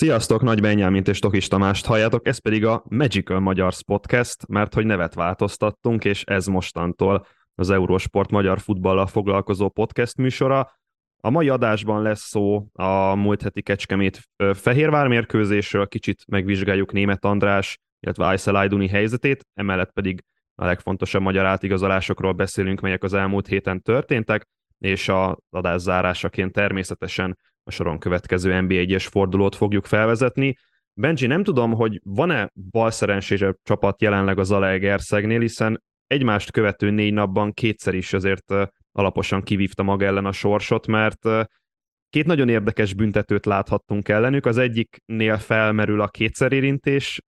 Sziasztok, Nagy Benyámint és Tokis Tamást halljátok, ez pedig a Magical Magyars Podcast, mert hogy nevet változtattunk, és ez mostantól az Eurosport magyar futballal foglalkozó podcast műsora. A mai adásban lesz szó a múlt heti Kecskemét Fehérvár mérkőzésről, kicsit megvizsgáljuk Német András, illetve Aysel Ayduni helyzetét, emellett pedig a legfontosabb magyar átigazolásokról beszélünk, melyek az elmúlt héten történtek, és a adás zárásaként természetesen a soron következő NBA 1-es fordulót fogjuk felvezetni. Benji, nem tudom, hogy van-e balszerencsére csapat jelenleg az Zalaegerszegnél, hiszen egymást követő négy napban kétszer is azért alaposan kivívta maga ellen a sorsot, mert két nagyon érdekes büntetőt láthattunk ellenük. Az egyiknél felmerül a kétszerérintés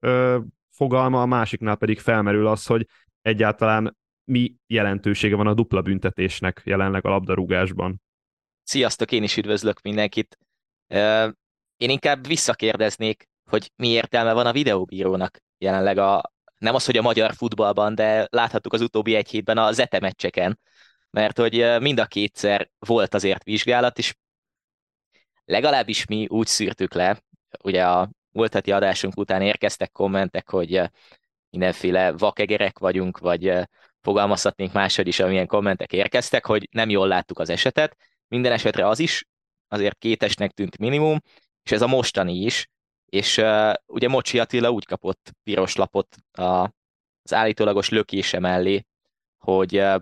fogalma, a másiknál pedig felmerül az, hogy egyáltalán mi jelentősége van a dupla büntetésnek jelenleg a labdarúgásban. Sziasztok, én is üdvözlök mindenkit. Én inkább visszakérdeznék, hogy mi értelme van a videóbírónak jelenleg a, nem az, hogy a magyar futballban, de láthattuk az utóbbi egy hétben a Zete meccseken, mert hogy mind a kétszer volt azért vizsgálat, és legalábbis mi úgy szűrtük le, ugye a múlt heti adásunk után érkeztek kommentek, hogy mindenféle vakegerek vagyunk, vagy fogalmazhatnénk máshogy is, amilyen kommentek érkeztek, hogy nem jól láttuk az esetet, minden esetre az is azért kétesnek tűnt minimum, és ez a mostani is, és uh, ugye Mocsi Attila úgy kapott piros lapot a, az állítólagos lökése mellé, hogy uh,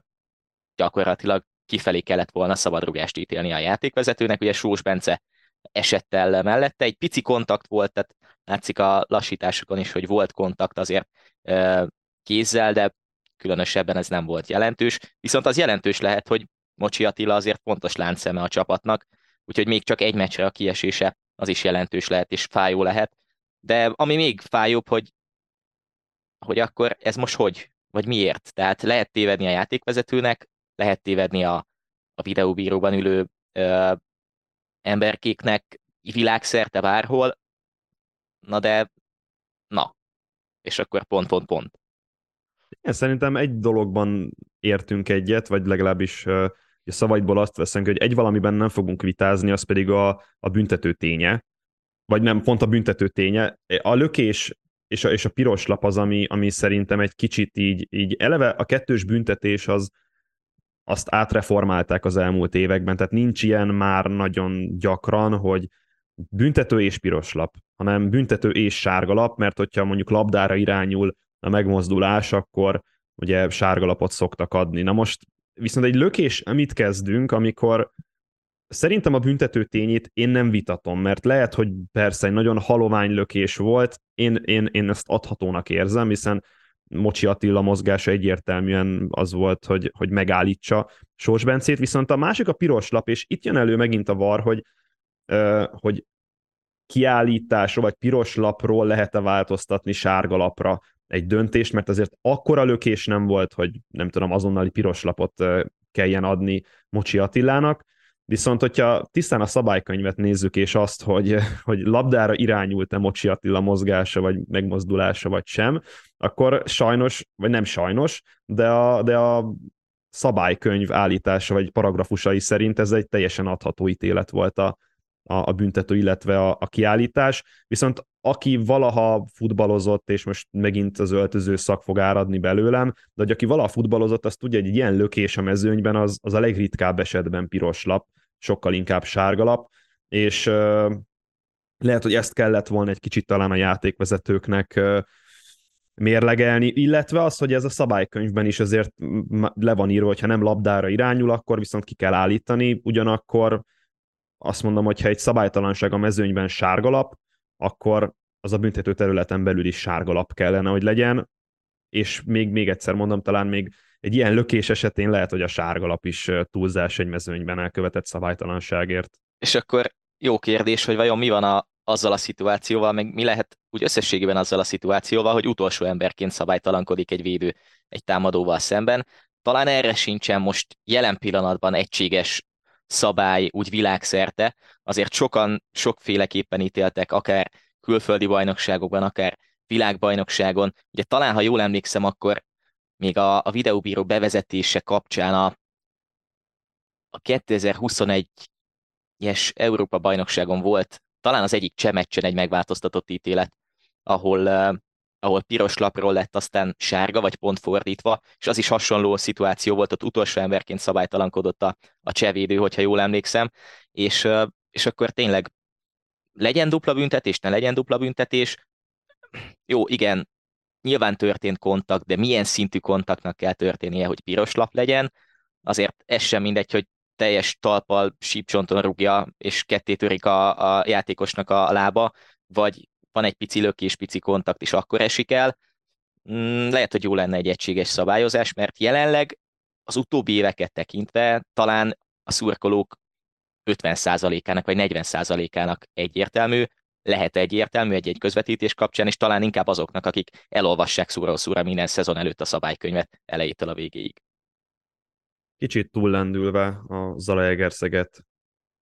gyakorlatilag kifelé kellett volna szabadrugást ítélni a játékvezetőnek, ugye Sós Bence esett el mellette, egy pici kontakt volt, tehát látszik a lassításokon is, hogy volt kontakt azért uh, kézzel, de különösebben ez nem volt jelentős, viszont az jelentős lehet, hogy Mocsi Attila azért fontos láncszeme a csapatnak, úgyhogy még csak egy meccsre a kiesése az is jelentős lehet és fájó lehet. De ami még fájóbb, hogy, hogy akkor ez most hogy, vagy miért? Tehát lehet tévedni a játékvezetőnek, lehet tévedni a, a videóbíróban ülő ö, emberkéknek világszerte bárhol, na de na, és akkor pont, pont, pont. Én szerintem egy dologban értünk egyet, vagy legalábbis a szavaidból azt veszünk, hogy egy valamiben nem fogunk vitázni, az pedig a, a büntető ténye, vagy nem, pont a büntető ténye. A lökés és a, és a piros lap az, ami, ami szerintem egy kicsit így, így eleve a kettős büntetés az, azt átreformálták az elmúlt években, tehát nincs ilyen már nagyon gyakran, hogy büntető és piros lap, hanem büntető és sárga lap, mert hogyha mondjuk labdára irányul a megmozdulás, akkor ugye sárgalapot szoktak adni. Na most viszont egy lökés, amit kezdünk, amikor szerintem a büntető tényét én nem vitatom, mert lehet, hogy persze egy nagyon halovány lökés volt, én, én, én ezt adhatónak érzem, hiszen Mocsi Attila mozgása egyértelműen az volt, hogy, hogy megállítsa Sós Bencét, viszont a másik a piros lap, és itt jön elő megint a var, hogy, hogy kiállításról vagy piros lapról lehet-e változtatni sárga lapra egy döntést, mert azért akkora lökés nem volt, hogy nem tudom, azonnali piros lapot kelljen adni Mocsi Attilának, Viszont, hogyha tisztán a szabálykönyvet nézzük, és azt, hogy, hogy labdára irányult-e Mocsi Attila mozgása, vagy megmozdulása, vagy sem, akkor sajnos, vagy nem sajnos, de a, de a szabálykönyv állítása, vagy paragrafusai szerint ez egy teljesen adható ítélet volt a, a, a büntető, illetve a, a kiállítás. Viszont aki valaha futballozott, és most megint az öltöző szak fog áradni belőlem, de hogy aki valaha futballozott, azt tudja, hogy egy ilyen lökés a mezőnyben az, az a legritkább esetben piros lap, sokkal inkább sárga lap, és lehet, hogy ezt kellett volna egy kicsit talán a játékvezetőknek mérlegelni, illetve az, hogy ez a szabálykönyvben is azért le van írva, hogy ha nem labdára irányul, akkor viszont ki kell állítani, ugyanakkor azt mondom, hogy ha egy szabálytalanság a mezőnyben sárga lap, akkor az a büntető területen belül is sárga lap kellene, hogy legyen, és még, még egyszer mondom, talán még egy ilyen lökés esetén lehet, hogy a sárga lap is túlzás egy mezőnyben elkövetett szabálytalanságért. És akkor jó kérdés, hogy vajon mi van a, azzal a szituációval, meg mi lehet úgy összességében azzal a szituációval, hogy utolsó emberként szabálytalankodik egy védő egy támadóval szemben. Talán erre sincsen most jelen pillanatban egységes szabály úgy világszerte, azért sokan sokféleképpen ítéltek, akár külföldi bajnokságokban, akár világbajnokságon. Ugye talán, ha jól emlékszem, akkor még a, a videóbíró bevezetése kapcsán a, a 2021-es Európa bajnokságon volt talán az egyik csemeccsen egy megváltoztatott ítélet, ahol, ahol piros lapról lett aztán sárga, vagy pont fordítva, és az is hasonló szituáció volt, ott utolsó emberként szabálytalankodott a, a csevédő, hogyha jól emlékszem, és, és akkor tényleg legyen dupla büntetés, ne legyen dupla büntetés, jó, igen, nyilván történt kontakt, de milyen szintű kontaktnak kell történnie, hogy piros lap legyen, azért ez sem mindegy, hogy teljes talpal sípcsonton rúgja, és ketté törik a, a játékosnak a lába, vagy van egy pici lökés, pici kontakt, és akkor esik el. Mm, lehet, hogy jó lenne egy egységes szabályozás, mert jelenleg az utóbbi éveket tekintve talán a szurkolók 50%-ának vagy 40%-ának egyértelmű, lehet egyértelmű egy-egy közvetítés kapcsán, és talán inkább azoknak, akik elolvassák szóról szóra minden szezon előtt a szabálykönyvet elejétől a végéig. Kicsit túllendülve a Zalaegerszeget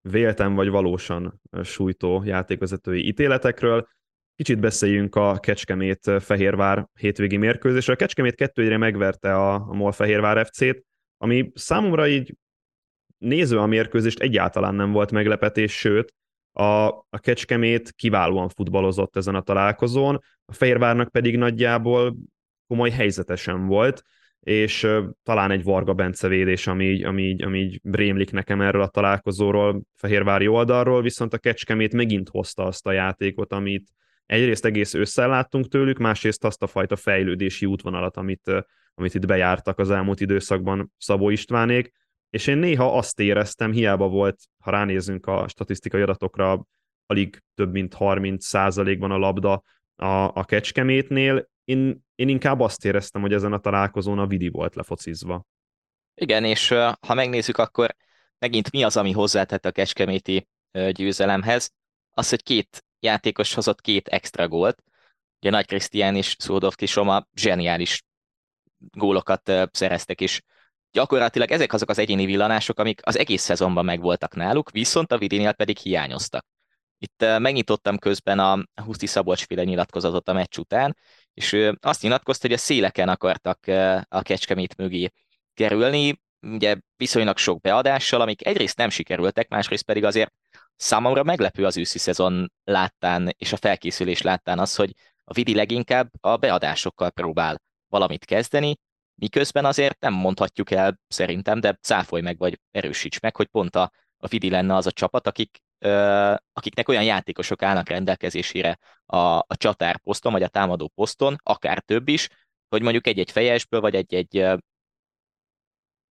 véltem vagy valósan sújtó játékvezetői ítéletekről, Kicsit beszéljünk a Kecskemét-Fehérvár hétvégi mérkőzésről. A Kecskemét 2 megverte a, a MOL Fehérvár FC-t, ami számomra így néző a mérkőzést egyáltalán nem volt meglepetés, sőt, a, a Kecskemét kiválóan futballozott ezen a találkozón, a Fehérvárnak pedig nagyjából komoly helyzetesen volt, és uh, talán egy Varga Bence védés, ami ami, ami így rémlik nekem erről a találkozóról, Fehérvári oldalról, viszont a Kecskemét megint hozta azt a játékot, amit, egyrészt egész ősszel láttunk tőlük, másrészt azt a fajta fejlődési útvonalat, amit, amit itt bejártak az elmúlt időszakban Szabó Istvánék, és én néha azt éreztem, hiába volt, ha ránézünk a statisztikai adatokra, alig több mint 30 százalékban a labda a, a kecskemétnél, én, én inkább azt éreztem, hogy ezen a találkozón a Vidi volt lefocizva. Igen, és ha megnézzük, akkor megint mi az, ami hozzátett a kecskeméti győzelemhez? Az, hogy két játékos hozott két extra gólt. Ugye Nagy Krisztián és Szódovki Soma zseniális gólokat szereztek, és gyakorlatilag ezek azok az egyéni villanások, amik az egész szezonban megvoltak náluk, viszont a Vidinél pedig hiányoztak. Itt megnyitottam közben a Huszti Szabolcsféle nyilatkozatot a meccs után, és azt nyilatkozta, hogy a széleken akartak a kecskemét mögé kerülni, ugye viszonylag sok beadással, amik egyrészt nem sikerültek, másrészt pedig azért Számomra meglepő az őszi szezon láttán és a felkészülés láttán az, hogy a Vidi leginkább a beadásokkal próbál valamit kezdeni, miközben azért nem mondhatjuk el szerintem, de cáfolj meg, vagy erősíts meg, hogy pont a, a Vidi lenne az a csapat, akik, ö, akiknek olyan játékosok állnak rendelkezésére a, a csatár poszton, vagy a támadó poszton, akár több is, hogy mondjuk egy-egy fejesből, vagy egy-egy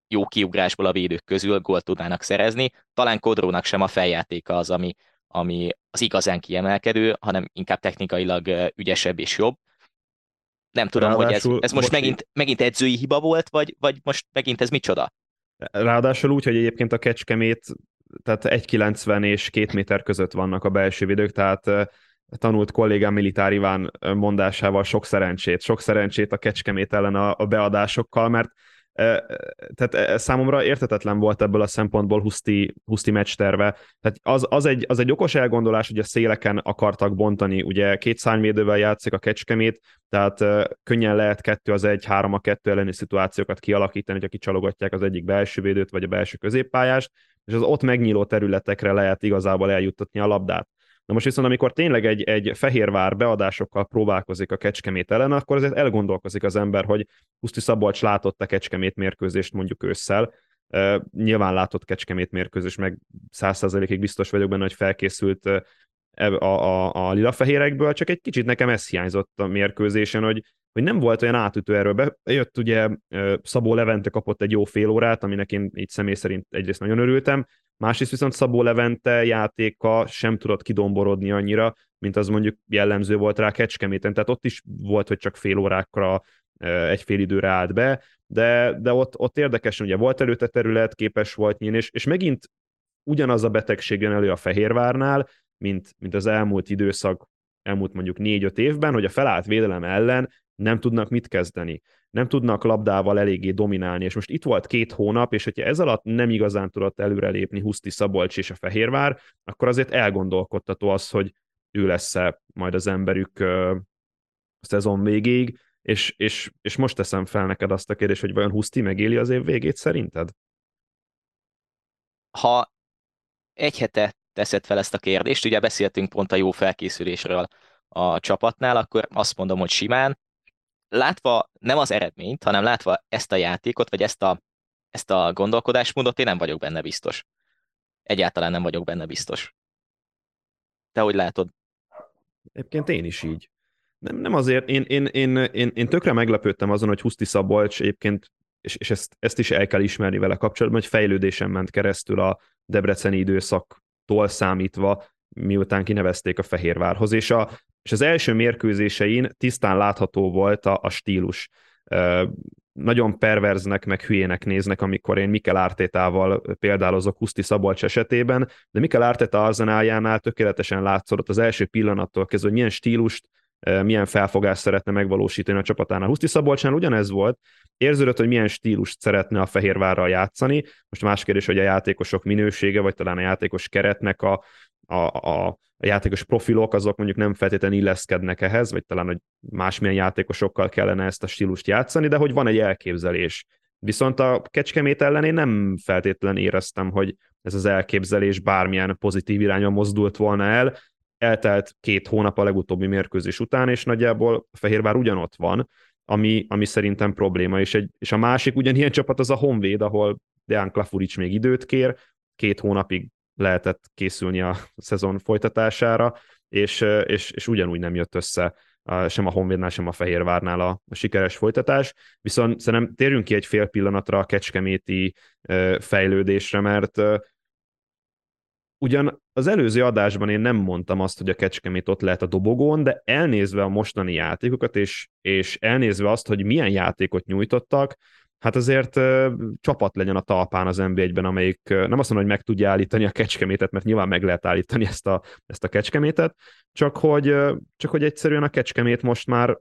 jó kiugrásból a védők közül gólt tudnának szerezni. Talán Kodrónak sem a feljátéka az, ami, ami az igazán kiemelkedő, hanem inkább technikailag ügyesebb és jobb. Nem tudom, Ráadásul hogy ez, ez most, most megint, megint edzői hiba volt, vagy, vagy most megint ez micsoda? Ráadásul úgy, hogy egyébként a kecskemét, tehát 1,90 és 2 méter között vannak a belső védők, tehát tanult kollégám Militár Iván mondásával sok szerencsét, sok szerencsét a kecskemét ellen a, a beadásokkal, mert tehát számomra értetetlen volt ebből a szempontból Huszti, Huszti meccs terve. Tehát az, az, egy, az egy okos elgondolás, hogy a széleken akartak bontani. Ugye két szárnyvédővel játszik a kecskemét, tehát könnyen lehet kettő az egy, három a kettő elleni szituációkat kialakítani, hogy kicsalogatják az egyik belső védőt, vagy a belső középpályást, és az ott megnyíló területekre lehet igazából eljuttatni a labdát. Na most viszont, amikor tényleg egy, egy Fehérvár beadásokkal próbálkozik a Kecskemét ellen, akkor azért elgondolkozik az ember, hogy Puszti Szabolcs látott a Kecskemét mérkőzést mondjuk ősszel, Uh, nyilván látott Kecskemét mérkőzés, meg százszerzelékig biztos vagyok benne, hogy felkészült uh, a, a, a lila-fehérekből, csak egy kicsit nekem ez hiányzott a mérkőzésen, hogy, hogy nem volt olyan átütő erről. Bejött ugye Szabó Levente kapott egy jó fél órát, aminek én így személy szerint egyrészt nagyon örültem, másrészt viszont Szabó Levente játéka sem tudott kidomborodni annyira, mint az mondjuk jellemző volt rá Kecskeméten, tehát ott is volt, hogy csak fél órákra egy fél időre állt be, de, de ott, ott érdekesen ugye volt előtte terület, képes volt nyílni, és, és megint ugyanaz a betegség jön elő a Fehérvárnál, mint, mint az elmúlt időszak, elmúlt mondjuk négy-öt évben, hogy a felállt védelem ellen nem tudnak mit kezdeni. Nem tudnak labdával eléggé dominálni, és most itt volt két hónap, és hogyha ez alatt nem igazán tudott előrelépni Huszti Szabolcs és a Fehérvár, akkor azért elgondolkodtató az, hogy ő lesz-e majd az emberük a szezon végéig, és, és, és most teszem fel neked azt a kérdést, hogy vajon Huszti megéli az év végét szerinted? Ha egy hete teszed fel ezt a kérdést, ugye beszéltünk pont a jó felkészülésről a csapatnál, akkor azt mondom, hogy simán, látva nem az eredményt, hanem látva ezt a játékot, vagy ezt a, ezt a gondolkodásmódot, én nem vagyok benne biztos. Egyáltalán nem vagyok benne biztos. Te hogy látod? Egyébként én is így. Nem, nem azért, én, én, én, én, én tökre meglepődtem azon, hogy Huszti Szabolcs egyébként, és, és ezt, ezt is el kell ismerni vele kapcsolatban, hogy fejlődésen ment keresztül a debreceni időszaktól számítva, miután kinevezték a Fehérvárhoz, és, a, és az első mérkőzésein tisztán látható volt a, a stílus. Nagyon perverznek, meg hülyének néznek, amikor én Mikel Ártétával példálozok Huszti Szabolcs esetében, de Mikel Ártéta arzenáljánál tökéletesen látszott az első pillanattól kezdve, hogy milyen stílust, milyen felfogást szeretne megvalósítani a csapatánál. Huszti Szabolcsán ugyanez volt, érződött, hogy milyen stílust szeretne a Fehérvárral játszani. Most más kérdés, hogy a játékosok minősége, vagy talán a játékos keretnek a, a, a játékos profilok, azok mondjuk nem feltétlenül illeszkednek ehhez, vagy talán, hogy másmilyen játékosokkal kellene ezt a stílust játszani, de hogy van egy elképzelés. Viszont a Kecskemét ellen én nem feltétlenül éreztem, hogy ez az elképzelés bármilyen pozitív irányba mozdult volna el. Eltelt két hónap a legutóbbi mérkőzés után, és nagyjából Fehérvár ugyanott van, ami, ami szerintem probléma. És, egy, és a másik ugyanilyen csapat az a Honvéd, ahol Deán Klafurics még időt kér, két hónapig lehetett készülni a szezon folytatására, és, és, és ugyanúgy nem jött össze sem a Honvédnál, sem a Fehérvárnál a, a sikeres folytatás. Viszont szerintem térjünk ki egy fél pillanatra a kecskeméti fejlődésre, mert Ugyan az előző adásban én nem mondtam azt, hogy a Kecskemét ott lehet a dobogón, de elnézve a mostani játékokat, és, és elnézve azt, hogy milyen játékot nyújtottak, hát azért uh, csapat legyen a talpán az NB1-ben, amelyik uh, nem azt mondom, hogy meg tudja állítani a kecskemétet, mert nyilván meg lehet állítani ezt a, ezt a kecskemétet, csak hogy, uh, csak hogy egyszerűen a kecskemét most már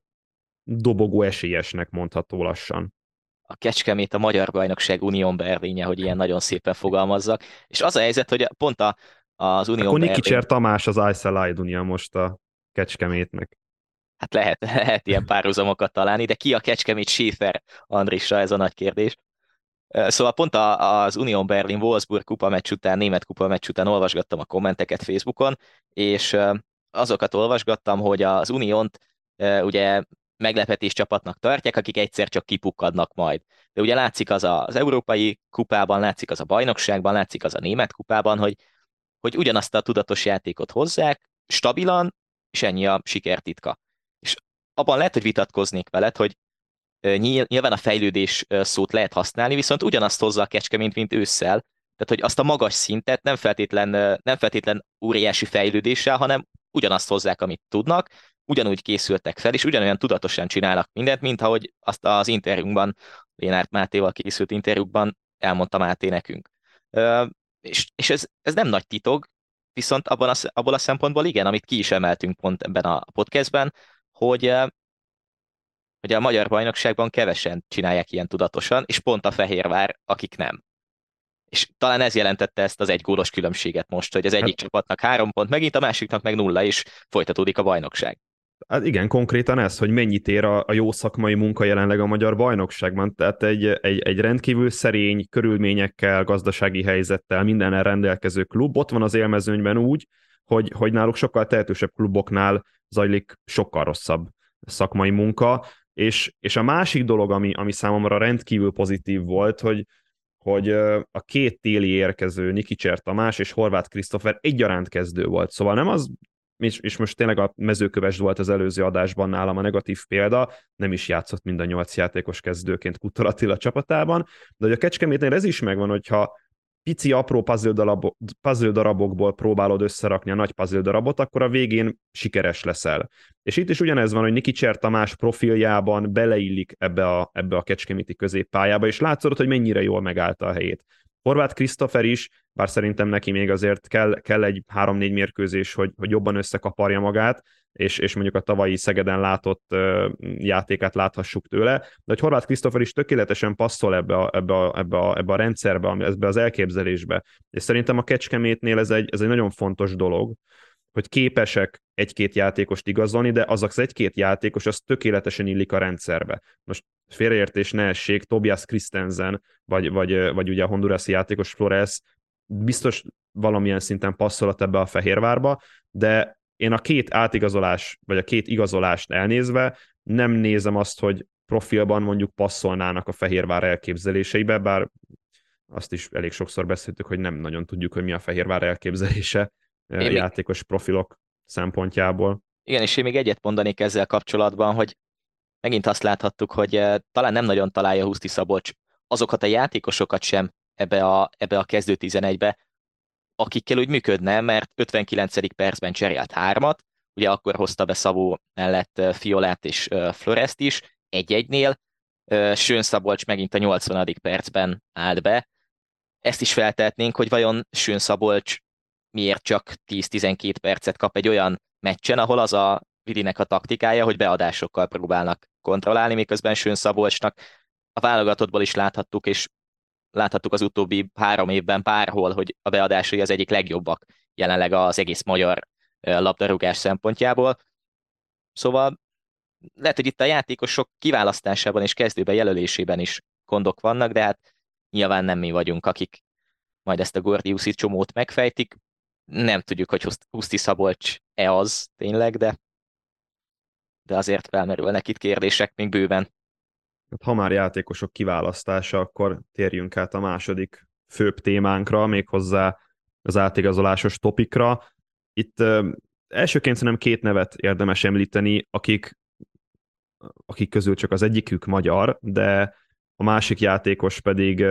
dobogó esélyesnek mondható lassan a Kecskemét a Magyar Bajnokság Unión Berlínje, hogy ilyen nagyon szépen fogalmazzak. És az a helyzet, hogy pont a, az Unión Akkor Berlin... Nikicser Tamás az Aysel Dunia most a Kecskemétnek. Hát lehet, lehet ilyen párhuzamokat találni, de ki a Kecskemét Schäfer Andrisra, ez a nagy kérdés. Szóval pont az Unión Berlin Wolfsburg kupa meccs után, német kupa meccs után olvasgattam a kommenteket Facebookon, és azokat olvasgattam, hogy az Uniónt ugye meglepetés csapatnak tartják, akik egyszer csak kipukkadnak majd. De ugye látszik az a, az európai kupában, látszik az a bajnokságban, látszik az a német kupában, hogy, hogy ugyanazt a tudatos játékot hozzák, stabilan, és ennyi a sikertitka. És abban lehet, hogy vitatkoznék veled, hogy nyilván a fejlődés szót lehet használni, viszont ugyanazt hozza a kecske, mint ősszel, tehát hogy azt a magas szintet nem feltétlen, nem feltétlen óriási fejlődéssel, hanem ugyanazt hozzák, amit tudnak, ugyanúgy készültek fel, és ugyanolyan tudatosan csinálnak mindent, mint ahogy azt az interjúnkban, Lénárt Mátéval készült interjúkban elmondta Máté nekünk. És, és ez, ez nem nagy titok, viszont abban a, abból a szempontból igen, amit ki is emeltünk pont ebben a podcastben, hogy, hogy a magyar bajnokságban kevesen csinálják ilyen tudatosan, és pont a Fehérvár, akik nem. És talán ez jelentette ezt az egy gólos különbséget most, hogy az egyik hát, csapatnak három pont megint, a másiknak meg nulla, és folytatódik a bajnokság. Hát igen, konkrétan ez, hogy mennyit ér a, a jó szakmai munka jelenleg a magyar bajnokságban. Tehát egy, egy, egy rendkívül szerény körülményekkel, gazdasági helyzettel, mindennel rendelkező klub ott van az élmezőnyben úgy, hogy, hogy náluk sokkal tehetősebb kluboknál zajlik sokkal rosszabb szakmai munka, és, és a másik dolog, ami, ami számomra rendkívül pozitív volt, hogy, hogy a két téli érkező Nikicser Tamás és Horváth Krisztofer egyaránt kezdő volt. Szóval nem az és, és most tényleg a mezőköves volt az előző adásban nálam a negatív példa, nem is játszott mind a nyolc játékos kezdőként Kutor Attila csapatában, de hogy a Kecskemétnél ez is megvan, hogyha pici, apró puzzle, darabok, puzzle darabokból próbálod összerakni a nagy puzzle darabot, akkor a végén sikeres leszel. És itt is ugyanez van, hogy Niki Cser Tamás profiljában beleillik ebbe a, ebbe a kecskeméti középpályába, és látszod, hogy mennyire jól megállta a helyét. Horváth Krisztofer is, bár szerintem neki még azért kell, kell egy három-négy mérkőzés, hogy, hogy jobban összekaparja magát, és, és mondjuk a tavalyi Szegeden látott játékát láthassuk tőle, de hogy Horváth Krisztofer is tökéletesen passzol ebbe a, ebbe a, ebbe a, ebbe a rendszerbe, ebbe az elképzelésbe. És szerintem a Kecskemétnél ez egy, ez egy nagyon fontos dolog, hogy képesek egy-két játékost igazolni, de az az egy-két játékos, az tökéletesen illik a rendszerbe. Most félreértés ne essék, Tobias Christensen, vagy, vagy, vagy ugye a hondurasi játékos Flores biztos valamilyen szinten passzolat ebbe a Fehérvárba, de én a két átigazolás, vagy a két igazolást elnézve nem nézem azt, hogy profilban mondjuk passzolnának a Fehérvár elképzeléseibe, bár azt is elég sokszor beszéltük, hogy nem nagyon tudjuk, hogy mi a Fehérvár elképzelése én játékos még... profilok szempontjából. Igen, és én még egyet mondanék ezzel kapcsolatban, hogy megint azt láthattuk, hogy talán nem nagyon találja Huszti Szabolcs azokat a játékosokat sem ebbe a, ebbe a kezdő 11-be, akikkel úgy működne, mert 59. percben cserélt hármat, ugye akkor hozta be Szabó mellett Fiolát és Florest is, egy-egynél, Sőn Szabolcs megint a 80. percben állt be. Ezt is feltehetnénk, hogy vajon Sőn Szabolcs miért csak 10-12 percet kap egy olyan meccsen, ahol az a Vidinek a taktikája, hogy beadásokkal próbálnak kontrollálni, miközben Sőn Szabolcsnak a válogatottból is láthattuk, és láthattuk az utóbbi három évben párhol, hogy a beadásai az egyik legjobbak jelenleg az egész magyar labdarúgás szempontjából. Szóval lehet, hogy itt a játékosok kiválasztásában és kezdőben jelölésében is gondok vannak, de hát nyilván nem mi vagyunk, akik majd ezt a Gordiuszi csomót megfejtik. Nem tudjuk, hogy Huszti Szabolcs-e az tényleg, de, de azért felmerülnek itt kérdések még bőven. Hát, ha már játékosok kiválasztása, akkor térjünk át a második főbb témánkra, méghozzá az átigazolásos topikra. Itt elsőként szerintem két nevet érdemes említeni, akik, akik közül csak az egyikük magyar, de a másik játékos pedig,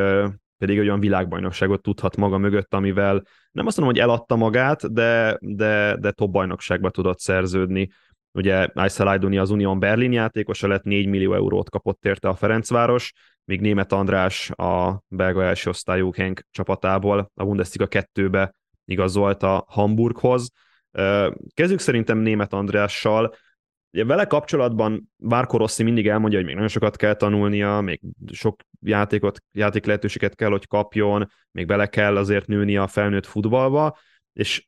pedig olyan világbajnokságot tudhat maga mögött, amivel nem azt mondom, hogy eladta magát, de, de, de top bajnokságba tudott szerződni. Ugye Aysel Ayduni az Unión Berlin játékosa lett, 4 millió eurót kapott érte a Ferencváros, míg Német András a belga első osztályú Henk csapatából a Bundesliga 2-be igazolt a Hamburghoz. Kezdjük szerintem Német Andrással. Vele kapcsolatban Várko Rossi mindig elmondja, hogy még nagyon sokat kell tanulnia, még sok játékot, játék lehetőséget kell, hogy kapjon, még bele kell azért nőni a felnőtt futballba, és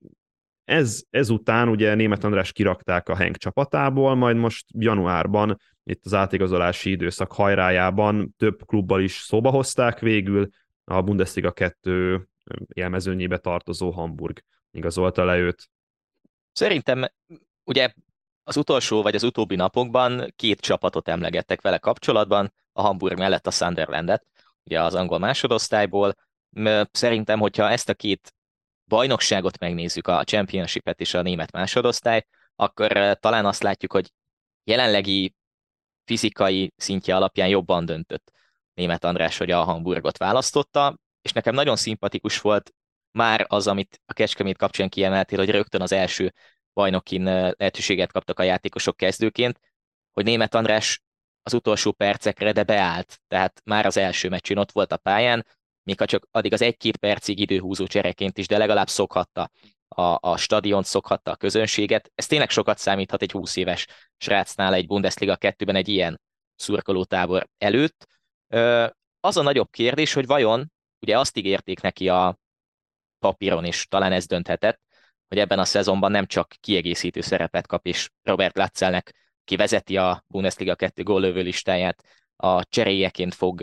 ez, ezután ugye német András kirakták a Henk csapatából, majd most januárban itt az átigazolási időszak hajrájában több klubbal is szóba hozták végül, a Bundesliga 2 élmezőnyébe tartozó Hamburg igazolta le őt. Szerintem ugye az utolsó vagy az utóbbi napokban két csapatot emlegettek vele kapcsolatban, a Hamburg mellett a Sunderlandet, ugye az angol másodosztályból. Szerintem, hogyha ezt a két bajnokságot megnézzük, a Championship-et és a német másodosztály, akkor eh, talán azt látjuk, hogy jelenlegi fizikai szintje alapján jobban döntött német András, hogy a Hamburgot választotta, és nekem nagyon szimpatikus volt már az, amit a Kecskemét kapcsán kiemeltél, hogy rögtön az első bajnokin eh, lehetőséget kaptak a játékosok kezdőként, hogy német András az utolsó percekre, de beállt, tehát már az első meccsén ott volt a pályán, még ha csak addig az egy-két percig időhúzó csereként is, de legalább szokhatta a, a stadiont, szokhatta a közönséget. Ez tényleg sokat számíthat egy 20 éves srácnál egy Bundesliga 2-ben egy ilyen szurkolótábor előtt. Az a nagyobb kérdés, hogy vajon, ugye azt ígérték neki a papíron is, talán ez dönthetett, hogy ebben a szezonban nem csak kiegészítő szerepet kap, és Robert Latzelnek kivezeti a Bundesliga 2 góllövő listáját, a cseréjeként fog,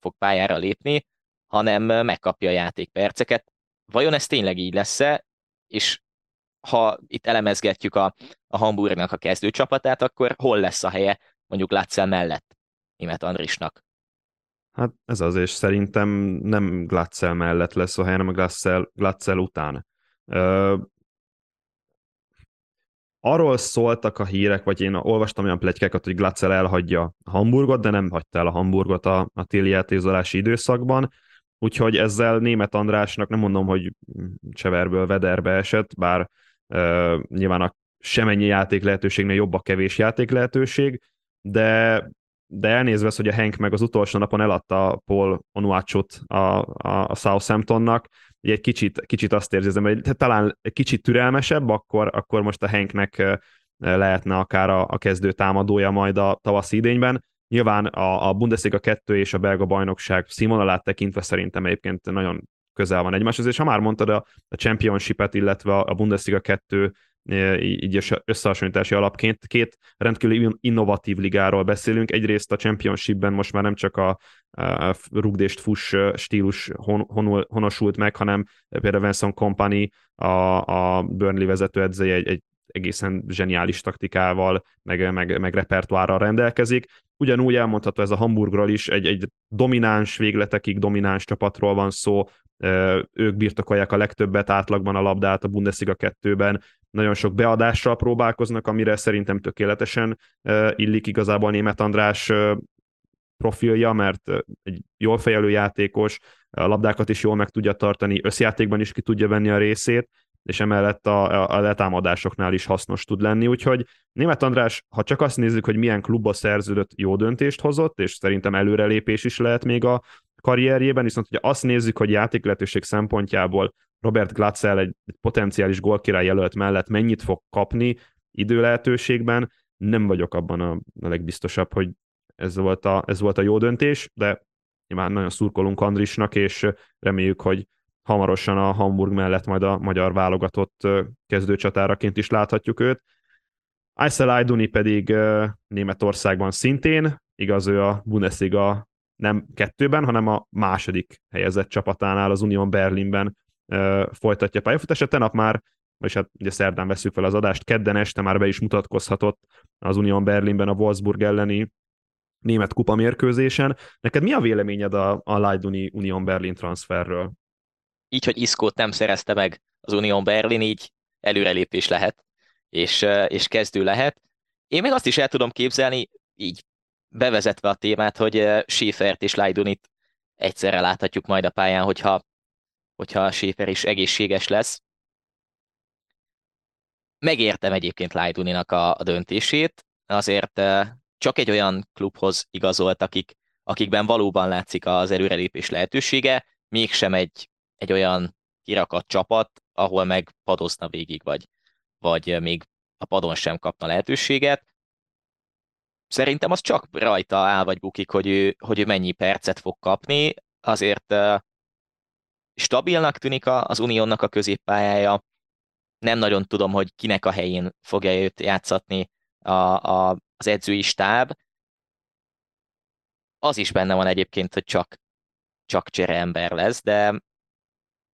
fog pályára lépni, hanem megkapja a játékperceket. Vajon ez tényleg így lesz-e? És ha itt elemezgetjük a, a Hamburgnak a kezdőcsapatát, akkor hol lesz a helye mondjuk Látszel mellett Német Andrisnak? Hát ez az, és szerintem nem Glatzel mellett lesz a helye, hanem a Glatzel, Glatzel után. Ö, arról szóltak a hírek, vagy én olvastam olyan plegykákat, hogy Glatzel elhagyja Hamburgot, de nem hagyta el a Hamburgot a, a téli játékozási időszakban. Úgyhogy ezzel német Andrásnak nem mondom, hogy Cseverből Vederbe esett, bár uh, nyilván a semennyi játék lehetőségnél jobb a kevés játék lehetőség, de, de elnézve az, hogy a Henk meg az utolsó napon eladta Paul Onuachot a, a, a Southamptonnak, így egy kicsit, kicsit azt érzem, hogy talán egy kicsit türelmesebb, akkor, akkor most a Henknek lehetne akár a, a kezdő támadója majd a tavaszi idényben. Nyilván a, a Bundesliga 2 és a belga bajnokság színvonalát tekintve szerintem egyébként nagyon közel van egymáshoz, és ha már mondtad a, a Championship-et, illetve a Bundesliga 2 így összehasonlítási alapként. Két rendkívül innovatív ligáról beszélünk. Egyrészt a Championshipben most már nem csak a, a rugdést fuss stílus hon, honul, honosult meg, hanem például Vincent Company, a, a Burnley vezetőedzője egy, egy egészen zseniális taktikával, meg, meg, meg repertoárral rendelkezik. Ugyanúgy elmondható ez a Hamburgról is, egy, egy domináns végletekig domináns csapatról van szó, ők birtokolják a legtöbbet átlagban a labdát a Bundesliga 2-ben, nagyon sok beadással próbálkoznak, amire szerintem tökéletesen illik igazából német András profilja, mert egy jól fejelő játékos, a labdákat is jól meg tudja tartani, összjátékban is ki tudja venni a részét, és emellett a, a letámadásoknál is hasznos tud lenni, úgyhogy Német András, ha csak azt nézzük, hogy milyen klubba szerződött, jó döntést hozott, és szerintem előrelépés is lehet még a karrierjében, viszont hogyha azt nézzük, hogy játéklehetőség szempontjából Robert Glatzel egy, egy potenciális gólkirály jelölt mellett mennyit fog kapni idő lehetőségben, nem vagyok abban a, a legbiztosabb, hogy ez volt, a, ez volt a jó döntés, de nyilván nagyon szurkolunk Andrisnak, és reméljük, hogy hamarosan a Hamburg mellett majd a magyar válogatott kezdőcsatáraként is láthatjuk őt. Aysel Ayduni pedig Németországban szintén, igaz ő a Bundesliga nem kettőben, hanem a második helyezett csapatánál az Union Berlinben folytatja pályafutását. Tenap már, és hát ugye szerdán veszük fel az adást, kedden este már be is mutatkozhatott az Union Berlinben a Wolfsburg elleni német kupa mérkőzésen. Neked mi a véleményed a, a Lajduni Union Berlin transferről? Így, hogy Iszkót nem szerezte meg az Union Berlin, így előrelépés lehet, és, és kezdő lehet. Én még azt is el tudom képzelni, így bevezetve a témát, hogy Schäfert és Lajdunit egyszerre láthatjuk majd a pályán, hogyha, hogyha Schäfer is egészséges lesz. Megértem egyébként Lajduninak a, a döntését, azért csak egy olyan klubhoz igazolt, akik, akikben valóban látszik az erőrelépés lehetősége, mégsem egy, egy olyan kirakat csapat, ahol meg padozna végig, vagy, vagy még a padon sem kapna lehetőséget. Szerintem az csak rajta áll vagy bukik, hogy ő, hogy ő mennyi percet fog kapni. Azért stabilnak tűnik az Unionnak a középpályája. Nem nagyon tudom, hogy kinek a helyén fogja őt játszatni a, a, az edzői stáb. Az is benne van egyébként, hogy csak, csak ember lesz, de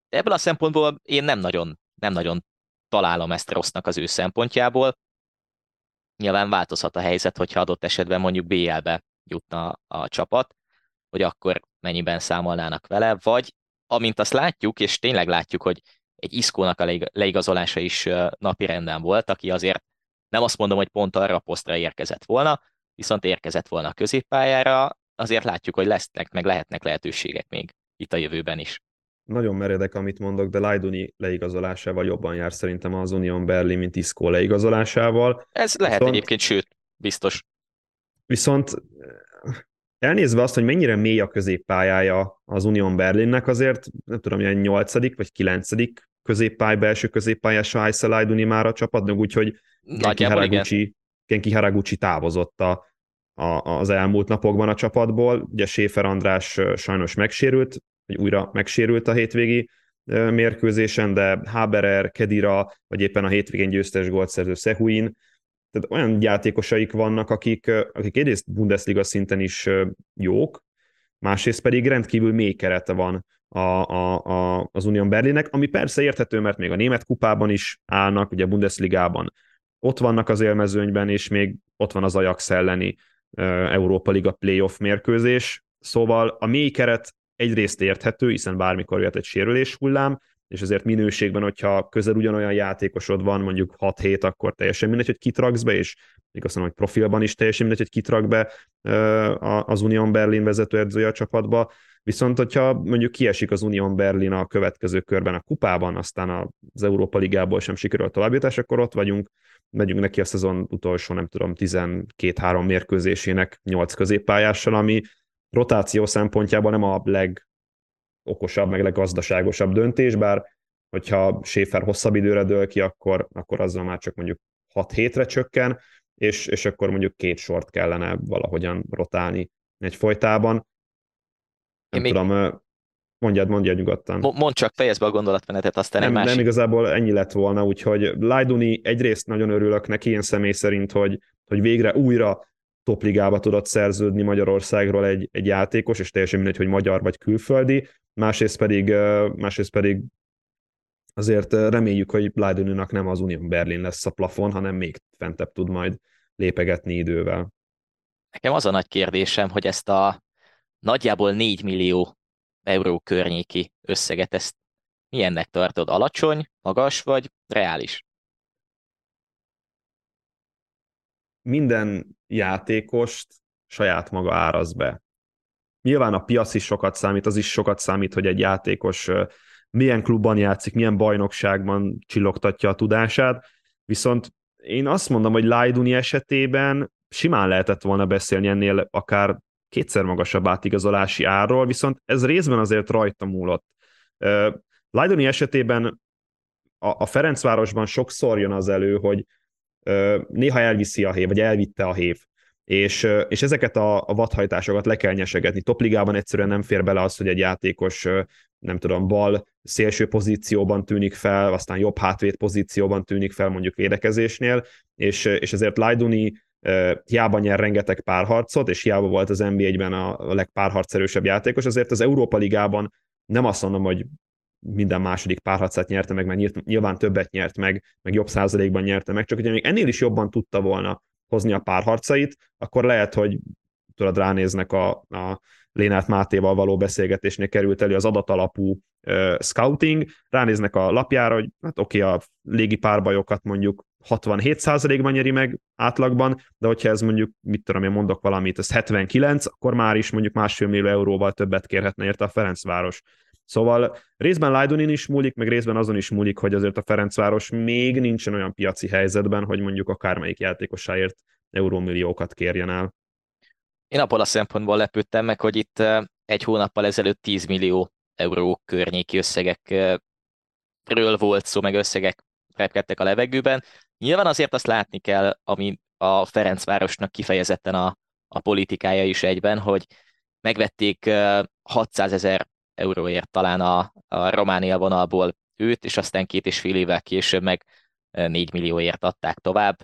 ebből a szempontból én nem nagyon, nem nagyon találom ezt rossznak az ő szempontjából. Nyilván változhat a helyzet, hogyha adott esetben mondjuk BL-be jutna a csapat, hogy akkor mennyiben számolnának vele, vagy amint azt látjuk, és tényleg látjuk, hogy egy iszkónak a leigazolása is napi renden volt, aki azért nem azt mondom, hogy pont arra a posztra érkezett volna, viszont érkezett volna a középpályára, azért látjuk, hogy lesznek, meg lehetnek lehetőségek még itt a jövőben is nagyon meredek, amit mondok, de Lajduni leigazolásával jobban jár szerintem az Union Berlin, mint Isco leigazolásával. Ez lehet viszont, egyébként, sőt, biztos. Viszont eh, elnézve azt, hogy mennyire mély a középpályája az Union Berlinnek, azért nem tudom, ilyen nyolcadik vagy kilencedik középpály, belső középpályás Aisa Lajduni már a csapatnak, úgyhogy Genki Haraguchi, Genki Haraguchi távozott a, a, az elmúlt napokban a csapatból. Ugye Séfer András eh, sajnos megsérült, hogy újra megsérült a hétvégi mérkőzésen, de Haberer, Kedira, vagy éppen a hétvégén győztes gólt szerző Sehuin, tehát olyan játékosaik vannak, akik, akik egyrészt Bundesliga szinten is jók, másrészt pedig rendkívül mély kerete van a, a, a, az Unión Berlinnek, ami persze érthető, mert még a német kupában is állnak, ugye a Bundesligában ott vannak az élmezőnyben, és még ott van az Ajax elleni Európa Liga playoff mérkőzés, szóval a mély keret egyrészt érthető, hiszen bármikor jöhet egy sérülés hullám, és azért minőségben, hogyha közel ugyanolyan játékosod van, mondjuk 6-7, akkor teljesen mindegy, hogy kit raksz be, és még azt mondom, hogy profilban is teljesen mindegy, hogy kit rak be az Union Berlin vezetőedzője a csapatba, viszont hogyha mondjuk kiesik az Union Berlin a következő körben a kupában, aztán az Európa Ligából sem sikerül a továbbjutás, akkor ott vagyunk, megyünk neki a szezon utolsó, nem tudom, 12-3 mérkőzésének 8 középpályással, ami rotáció szempontjából nem a legokosabb, meg leggazdaságosabb döntés, bár hogyha Schaefer hosszabb időre dől ki, akkor, akkor azzal már csak mondjuk 6 hétre csökken, és, és akkor mondjuk két sort kellene valahogyan rotálni egy folytában. Nem Én tudom, még... Mondjad, mondjad nyugodtan. Mondd csak, fejezd be a gondolatmenetet, aztán nem, egy másik. Nem igazából ennyi lett volna, úgyhogy Lajduni egyrészt nagyon örülök neki, én személy szerint, hogy, hogy végre újra topligába tudott szerződni Magyarországról egy, egy játékos, és teljesen mindegy, hogy magyar vagy külföldi, másrészt pedig, másrészt pedig azért reméljük, hogy Lajduninak nem az Union Berlin lesz a plafon, hanem még fentebb tud majd lépegetni idővel. Nekem az a nagy kérdésem, hogy ezt a nagyjából 4 millió euró környéki összeget, ezt milyennek tartod? Alacsony, magas vagy reális? Minden játékost saját maga áraz be. Nyilván a piac is sokat számít, az is sokat számít, hogy egy játékos milyen klubban játszik, milyen bajnokságban csillogtatja a tudását, viszont én azt mondom, hogy Lajduni esetében simán lehetett volna beszélni ennél akár kétszer magasabb átigazolási árról, viszont ez részben azért rajta múlott. Lajdoni esetében a, a Ferencvárosban sokszor jön az elő, hogy néha elviszi a hév, vagy elvitte a hév, és, és ezeket a, a vadhajtásokat le kell nyesegetni. Topligában egyszerűen nem fér bele az, hogy egy játékos nem tudom, bal szélső pozícióban tűnik fel, aztán jobb hátvét pozícióban tűnik fel mondjuk védekezésnél, és, és ezért Lajduni hiába nyer rengeteg párharcot, és hiába volt az NBA-ben a legpárharcerősebb játékos, azért az Európa Ligában nem azt mondom, hogy minden második párharcát nyerte meg, mert nyilván többet nyert meg, meg jobb százalékban nyerte meg, csak hogyha még ennél is jobban tudta volna hozni a párharcait, akkor lehet, hogy tudod, ránéznek a, a Lénát Mátéval való beszélgetésnél került elő az adatalapú uh, scouting, ránéznek a lapjára, hogy hát oké, okay, a légi párbajokat mondjuk 67%-ban nyeri meg átlagban, de hogyha ez mondjuk, mit tudom én mondok valamit, ez 79, akkor már is mondjuk másfél millió euróval többet kérhetne érte a Ferencváros. Szóval részben Lajdonin is múlik, meg részben azon is múlik, hogy azért a Ferencváros még nincsen olyan piaci helyzetben, hogy mondjuk akármelyik játékosáért eurómilliókat kérjen el. Én abból a szempontból lepődtem meg, hogy itt egy hónappal ezelőtt 10 millió euró környéki összegekről volt szó, meg összegek repkedtek a levegőben. Nyilván azért azt látni kell, ami a Ferencvárosnak kifejezetten a, a politikája is egyben, hogy megvették 600 ezer euróért talán a, a Románia vonalból őt, és aztán két és fél évvel később meg 4 millióért adták tovább.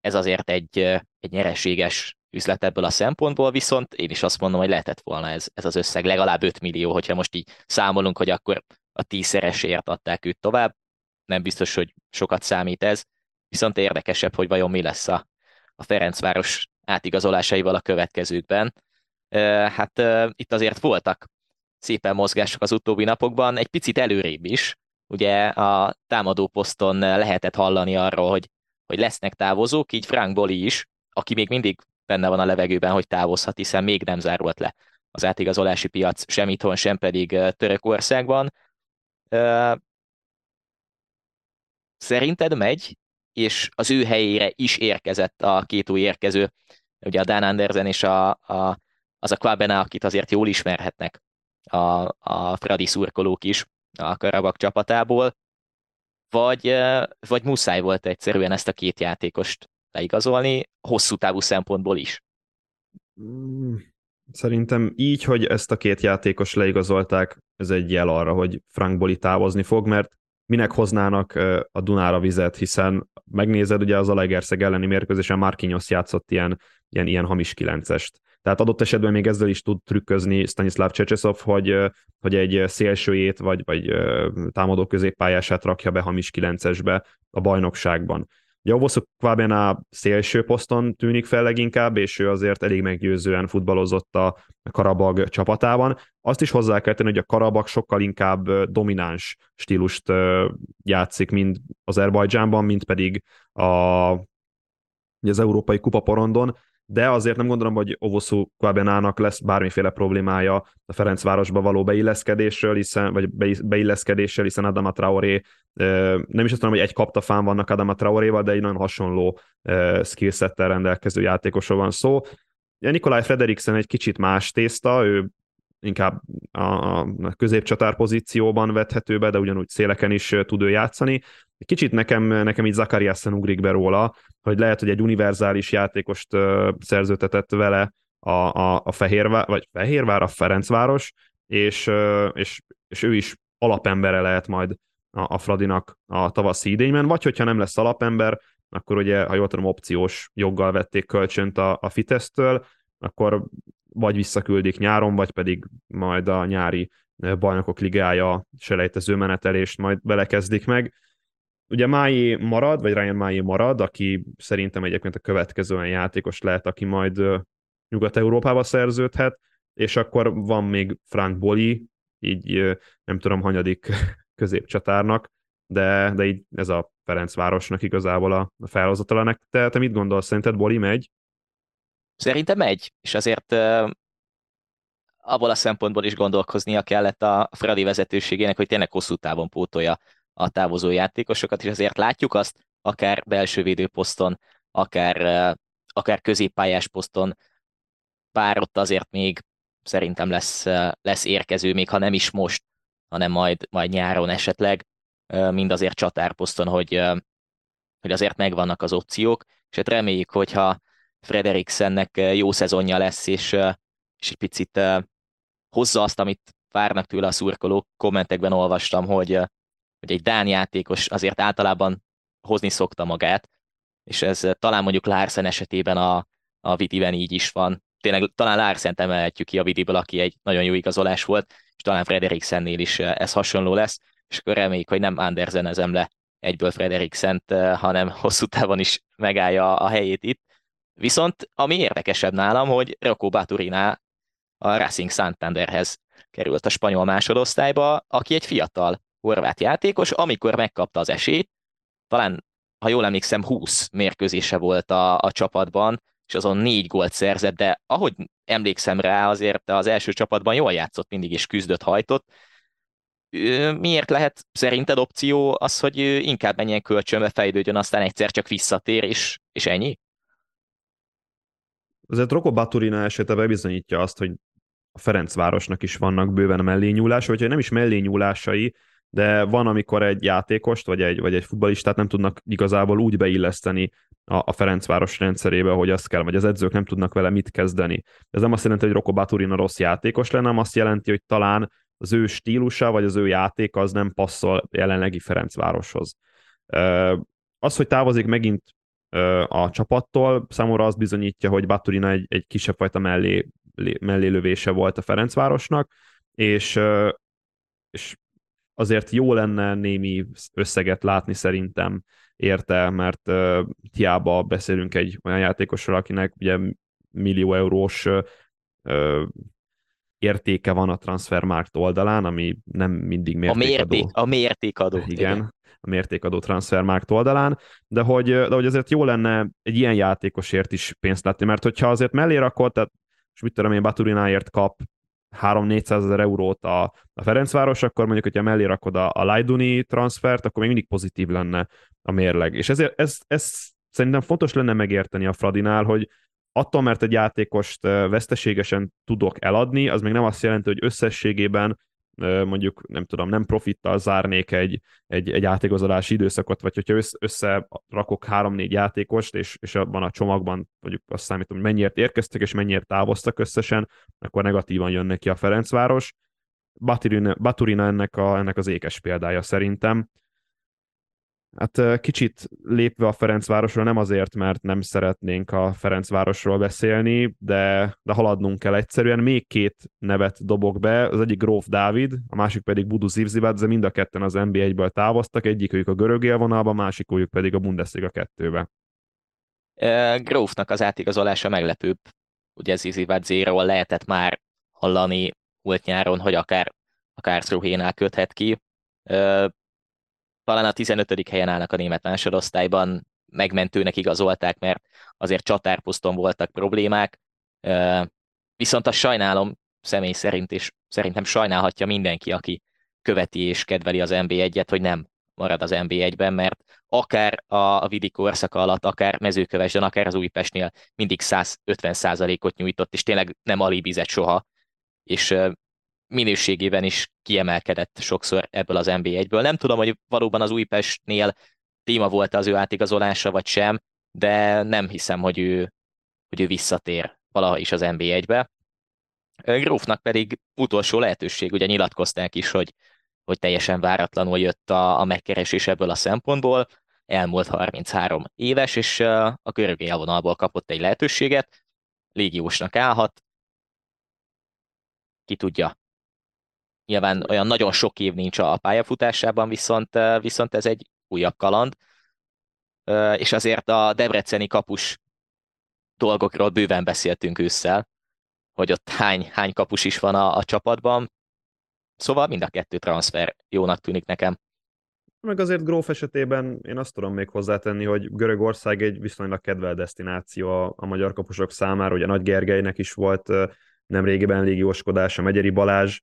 Ez azért egy, egy nyereséges üzlet ebből a szempontból, viszont én is azt mondom, hogy lehetett volna ez, ez az összeg legalább 5 millió, hogyha most így számolunk, hogy akkor a tízszeresért adták őt tovább. Nem biztos, hogy sokat számít ez, viszont érdekesebb, hogy vajon mi lesz a, a Ferencváros átigazolásaival a következőkben. Hát itt azért voltak szépen mozgások az utóbbi napokban, egy picit előrébb is. Ugye a támadó poszton lehetett hallani arról, hogy, hogy lesznek távozók, így Frank Boli is, aki még mindig benne van a levegőben, hogy távozhat, hiszen még nem zárult le az átigazolási piac sem itthon, sem pedig Törökországban. Szerinted megy, és az ő helyére is érkezett a két új érkező, ugye a Dan Andersen és a, a, az a Kwabena, akit azért jól ismerhetnek a, a Fradi szurkolók is a Karabak csapatából, vagy, vagy muszáj volt egyszerűen ezt a két játékost leigazolni, hosszú távú szempontból is. Mm, szerintem így, hogy ezt a két játékos leigazolták, ez egy jel arra, hogy Frank Boli távozni fog, mert minek hoznának a Dunára vizet, hiszen megnézed, ugye az Alegerszeg elleni mérkőzésen Marquinhos játszott ilyen, ilyen, ilyen hamis kilencest. Tehát adott esetben még ezzel is tud trükközni Stanislav Csecseszov, hogy, hogy egy szélsőjét vagy, vagy támadó középpályását rakja be hamis kilencesbe a bajnokságban. Ugye Ovoszuk Kvabena szélső poszton tűnik fel leginkább, és ő azért elég meggyőzően futballozott a Karabag csapatában. Azt is hozzá kell tenni, hogy a Karabag sokkal inkább domináns stílust játszik, mind Azerbajdzsánban, mint pedig a, az Európai Kupa porondon, de azért nem gondolom, hogy Ovoszú Kwabenának lesz bármiféle problémája a Ferencvárosba való beilleszkedésről, hiszen, vagy beilleszkedéssel, hiszen Adama Traoré, nem is azt mondom, hogy egy kaptafán vannak Adama Traoréval, de egy nagyon hasonló skillsettel rendelkező játékosról van szó. Nikolaj Frederiksen egy kicsit más tészta, ő inkább a középcsatár pozícióban vethető be, de ugyanúgy széleken is tud ő játszani. Kicsit nekem, nekem így Zakariasen ugrik be róla, hogy lehet, hogy egy univerzális játékost szerződtetett vele a, a, a Fehérvár, vagy Fehérvár, a Ferencváros, és, és, és ő is alapembere lehet majd a, a Fradinak a tavaszi idényben, vagy hogyha nem lesz alapember, akkor ugye, ha jól tudom, opciós joggal vették kölcsönt a, a Fitesztől, akkor vagy visszaküldik nyáron, vagy pedig majd a nyári bajnokok ligája selejtező menetelést majd belekezdik meg. Ugye Mái marad, vagy Ryan Mái marad, aki szerintem egyébként a következő olyan játékos lehet, aki majd Nyugat-Európába szerződhet, és akkor van még Frank Boli, így nem tudom, hanyadik középcsatárnak, de, de így ez a Ferencvárosnak igazából a, felhozatala. Te, te mit gondolsz, szerinted Boli megy? Szerintem megy, és azért abból a szempontból is gondolkoznia kellett a Fradi vezetőségének, hogy tényleg hosszú távon pótolja a távozó játékosokat, és azért látjuk azt, akár belső védőposzton, akár, akár középpályás poszton, bár ott azért még szerintem lesz, lesz érkező, még ha nem is most, hanem majd, majd nyáron esetleg, mind azért csatárposzton, hogy, hogy azért megvannak az opciók, és hát reméljük, hogyha Frederiksennek jó szezonja lesz, és, és egy picit hozza azt, amit várnak tőle a szurkolók. Kommentekben olvastam, hogy, hogy egy Dán játékos azért általában hozni szokta magát, és ez talán mondjuk Larsen esetében a, a Vidiben így is van. Tényleg talán Larsen emelhetjük ki a Vidiből, aki egy nagyon jó igazolás volt, és talán Frederiksennél is ez hasonló lesz, és akkor reméljük, hogy nem ezem le egyből Frederiksent, hanem hosszú távon is megállja a helyét itt. Viszont ami érdekesebb nálam, hogy Rocco Baturina a Racing Santanderhez került a spanyol másodosztályba, aki egy fiatal horvát játékos, amikor megkapta az esélyt, talán, ha jól emlékszem, 20 mérkőzése volt a, a csapatban, és azon négy gólt szerzett, de ahogy emlékszem rá, azért az első csapatban jól játszott, mindig is küzdött, hajtott. Miért lehet szerinted opció az, hogy inkább menjen kölcsönbe, fejlődjön, aztán egyszer csak visszatér, és, és ennyi? Azért Roko Baturina esete bebizonyítja azt, hogy a Ferencvárosnak is vannak bőven a mellényúlása, vagy nem is mellényúlásai, de van, amikor egy játékost, vagy egy, vagy egy futbalistát nem tudnak igazából úgy beilleszteni a, a Ferencváros rendszerébe, hogy azt kell, vagy az edzők nem tudnak vele mit kezdeni. Ez nem azt jelenti, hogy Roko Baturina rossz játékos lenne, hanem azt jelenti, hogy talán az ő stílusa, vagy az ő játék az nem passzol jelenlegi Ferencvároshoz. Az, hogy távozik megint a csapattól, számomra az bizonyítja, hogy Baturina egy, egy kisebb fajta mellé, mellélövése volt a Ferencvárosnak, és, és azért jó lenne némi összeget látni szerintem érte, mert uh, hiába beszélünk egy olyan játékosról, akinek ugye millió eurós uh, értéke van a transfermarkt oldalán, ami nem mindig mértékadó. A, mérték, a mértékadó. Igen, igen, a mértékadó transfermarkt oldalán, de hogy, de hogy azért jó lenne egy ilyen játékosért is pénzt látni, mert hogyha azért mellé rakod, tehát és mit tudom én, Baturináért kap 3-400 ezer eurót a, a Ferencváros, akkor mondjuk, hogyha mellé rakod a, a Lajduni transfert, akkor még mindig pozitív lenne a mérleg. És ezért ez, ez szerintem fontos lenne megérteni a Fradinál, hogy attól, mert egy játékost veszteségesen tudok eladni, az még nem azt jelenti, hogy összességében mondjuk nem tudom, nem profittal zárnék egy, egy, egy játékozolási időszakot, vagy hogyha össze, összerakok három-négy játékost, és, és abban a csomagban mondjuk azt számítom, hogy mennyiért érkeztek, és mennyiért távoztak összesen, akkor negatívan jön neki a Ferencváros. Baturina, Baturina ennek, a, ennek az ékes példája szerintem. Hát kicsit lépve a Ferencvárosról, nem azért, mert nem szeretnénk a Ferencvárosról beszélni, de, de haladnunk kell egyszerűen. Még két nevet dobok be, az egyik Gróf Dávid, a másik pedig Budu Zivzivad, de mind a ketten az NBA-ből távoztak, egyikük a görög élvonalba, másikük pedig a Bundesliga kettőbe. Grófnak az átigazolása meglepőbb. Ugye Zivzivad lehetett már hallani volt nyáron, hogy akár, akár Szruhénál köthet ki talán a 15. helyen állnak a német másodosztályban, megmentőnek igazolták, mert azért csatárposzton voltak problémák, viszont a sajnálom személy szerint, és szerintem sajnálhatja mindenki, aki követi és kedveli az NB1-et, hogy nem marad az NB1-ben, mert akár a Vidi korszaka alatt, akár mezőkövesden, akár az Újpestnél mindig 150%-ot nyújtott, és tényleg nem alibizett soha, és minőségében is kiemelkedett sokszor ebből az NB1-ből. Nem tudom, hogy valóban az Újpestnél téma volt az ő átigazolása, vagy sem, de nem hiszem, hogy ő, hogy ő visszatér valaha is az NB1-be. Grófnak pedig utolsó lehetőség, ugye nyilatkozták is, hogy, hogy teljesen váratlanul jött a, a megkeresés ebből a szempontból, elmúlt 33 éves, és a görög élvonalból kapott egy lehetőséget, légiósnak állhat, ki tudja. Nyilván olyan nagyon sok év nincs a pályafutásában, viszont, viszont ez egy újabb kaland, és azért a debreceni kapus dolgokról bőven beszéltünk ősszel, hogy ott hány, hány kapus is van a, a csapatban. Szóval mind a kettő transfer jónak tűnik nekem. Meg azért Gróf esetében én azt tudom még hozzátenni, hogy Görögország egy viszonylag kedvelt destináció a, a magyar kapusok számára, ugye Nagy Gergelynek is volt nem régiben légióskodása, Megyeri Balázs,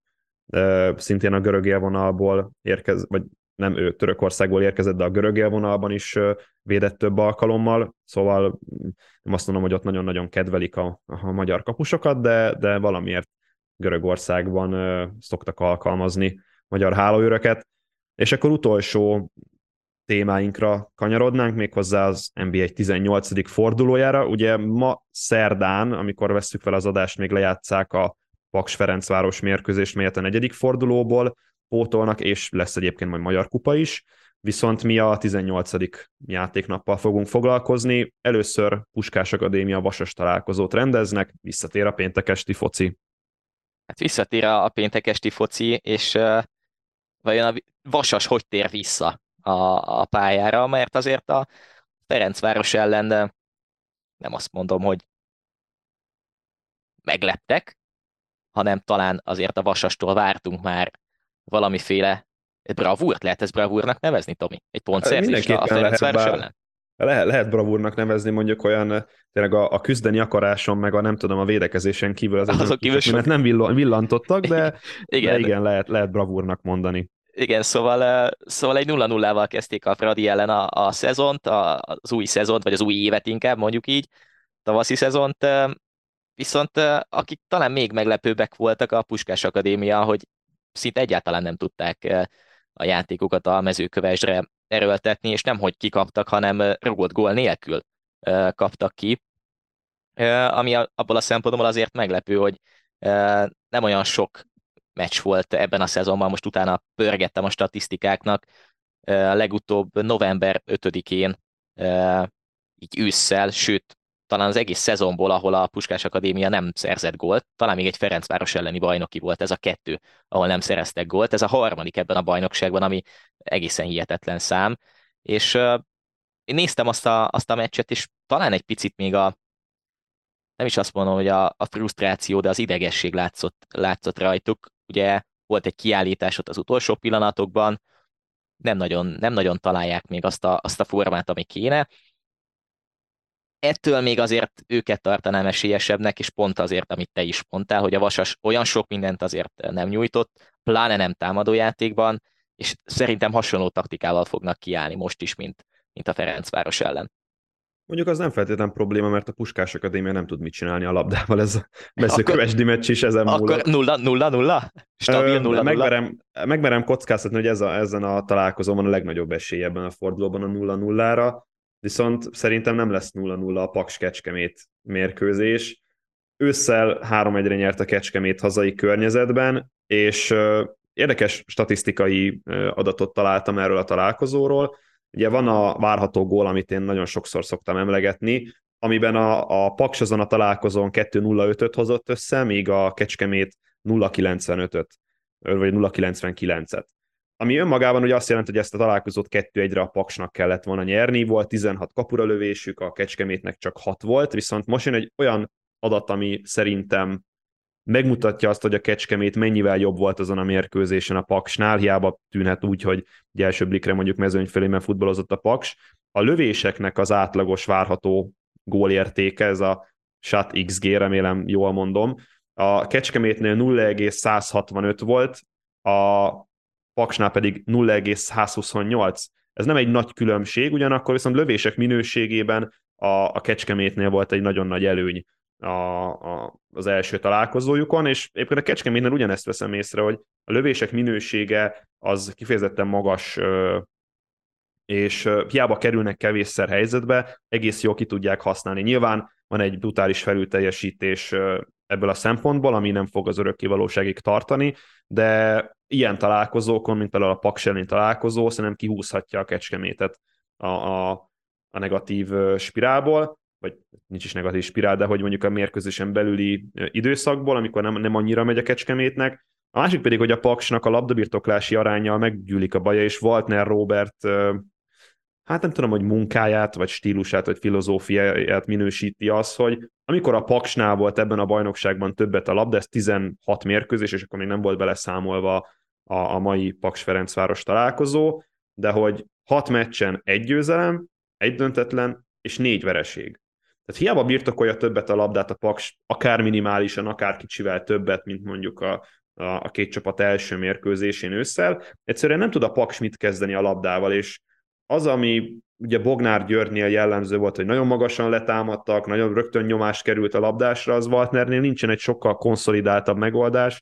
szintén a görög élvonalból érkez, vagy nem ő Törökországból érkezett, de a görög élvonalban is védett több alkalommal, szóval nem azt mondom, hogy ott nagyon-nagyon kedvelik a, a magyar kapusokat, de, de valamiért Görögországban szoktak alkalmazni magyar hálóőröket. És akkor utolsó témáinkra kanyarodnánk, méghozzá az NBA 18. fordulójára. Ugye ma szerdán, amikor vesszük fel az adást, még lejátszák a Paks Ferencváros mérkőzést, melyet a negyedik fordulóból pótolnak, és lesz egyébként majd Magyar Kupa is, viszont mi a 18. játéknappal fogunk foglalkozni. Először Puskás Akadémia vasas találkozót rendeznek, visszatér a péntekesti foci. Hát visszatér a péntekesti foci, és uh, vajon a vasas hogy tér vissza a, a pályára, mert azért a Ferencváros ellen nem azt mondom, hogy megleptek, hanem talán azért a Vasastól vártunk már valamiféle bravúrt, lehet ez bravúrnak nevezni, Tomi? Egy pontszerzést a Ferencváros lehet, ellen? Lehet, lehet bravúrnak nevezni mondjuk olyan, tényleg a, a küzdeni akaráson, meg a nem tudom, a védekezésen kívül az azok kívül sok... nem villantottak, de igen, de igen lehet, lehet bravúrnak mondani. Igen, szóval, szóval egy 0-0-val kezdték a Fradi ellen a, a szezont, a, az új szezont, vagy az új évet inkább, mondjuk így, tavaszi szezont, viszont akik talán még meglepőbbek voltak a Puskás Akadémia, hogy szinte egyáltalán nem tudták a játékokat a mezőkövesdre erőltetni, és nem hogy kikaptak, hanem rugott gól nélkül kaptak ki, ami abból a szempontból azért meglepő, hogy nem olyan sok meccs volt ebben a szezonban, most utána pörgettem a statisztikáknak, legutóbb november 5-én, így ősszel, sőt, talán az egész szezonból, ahol a Puskás Akadémia nem szerzett gólt, talán még egy Ferencváros elleni bajnoki volt ez a kettő, ahol nem szereztek gólt, ez a harmadik ebben a bajnokságban, ami egészen hihetetlen szám, és uh, én néztem azt a, azt a meccset, és talán egy picit még a, nem is azt mondom, hogy a, a frusztráció, de az idegesség látszott, látszott rajtuk. Ugye volt egy kiállítás ott az utolsó pillanatokban, nem nagyon, nem nagyon találják még azt a, azt a formát, ami kéne. Ettől még azért őket tartanám esélyesebbnek, és pont azért, amit te is mondtál, hogy a Vasas olyan sok mindent azért nem nyújtott, pláne nem támadójátékban, és szerintem hasonló taktikával fognak kiállni most is, mint, mint a Ferencváros ellen. Mondjuk az nem feltétlenül probléma, mert a Puskás Akadémia nem tud mit kicsinálni a labdával, ez a mezőkövesdi meccs is ezen múlott. Akkor nulla, nulla, nulla? Stabil nulla, megmerem, megmerem kockáztatni, hogy ez a, ezen a találkozón van a legnagyobb esély ebben a fordulóban a nulla nullára, viszont szerintem nem lesz nulla nulla a Paks Kecskemét mérkőzés. Ősszel 3-1-re nyert a Kecskemét hazai környezetben, és érdekes statisztikai adatot találtam erről a találkozóról, Ugye van a várható gól, amit én nagyon sokszor szoktam emlegetni, amiben a, a Paks azon a találkozón 2-0-5-öt hozott össze, míg a Kecskemét 0-95-öt, vagy 0-99-et. Ami önmagában ugye azt jelenti, hogy ezt a találkozót 2-1-re a Paksnak kellett volna nyerni, volt 16 kapura lövésük, a Kecskemétnek csak 6 volt, viszont most jön egy olyan adat, ami szerintem megmutatja azt, hogy a Kecskemét mennyivel jobb volt azon a mérkőzésen a Paksnál, hiába tűnhet úgy, hogy egy első blikre mondjuk mezőnyfélében futballozott a Paks. A lövéseknek az átlagos várható gólértéke, ez a shot XG, remélem jól mondom, a Kecskemétnél 0,165 volt, a Paksnál pedig 0,128. Ez nem egy nagy különbség, ugyanakkor viszont lövések minőségében a, a Kecskemétnél volt egy nagyon nagy előny a, a, az első találkozójukon, és éppen a Kecskemétnél ugyanezt veszem észre, hogy a lövések minősége az kifejezetten magas, és hiába kerülnek kevésszer helyzetbe, egész jól ki tudják használni. Nyilván van egy brutális felülteljesítés ebből a szempontból, ami nem fog az örökkivalóságig tartani, de ilyen találkozókon, mint például a Paks találkozó, szerintem kihúzhatja a kecskemétet a, a, a negatív spirálból, vagy nincs is negatív spirál, de hogy mondjuk a mérkőzésen belüli időszakból, amikor nem, nem annyira megy a kecskemétnek. A másik pedig, hogy a Paksnak a labdabirtoklási arányjal meggyűlik a baja, és Waltner Robert hát nem tudom, hogy munkáját, vagy stílusát, vagy filozófiáját minősíti az, hogy amikor a Paksnál volt ebben a bajnokságban többet a labda, ez 16 mérkőzés, és akkor még nem volt beleszámolva a, a mai Paks Ferencváros találkozó, de hogy hat meccsen egy győzelem, egy döntetlen és négy vereség. Tehát hiába birtokolja többet a labdát a Paks, akár minimálisan, akár kicsivel többet, mint mondjuk a, a, a két csapat első mérkőzésén ősszel, egyszerűen nem tud a Paks mit kezdeni a labdával, és az, ami ugye Bognár Györgynél jellemző volt, hogy nagyon magasan letámadtak, nagyon rögtön nyomás került a labdásra, az Waltnernél nincsen egy sokkal konszolidáltabb megoldás,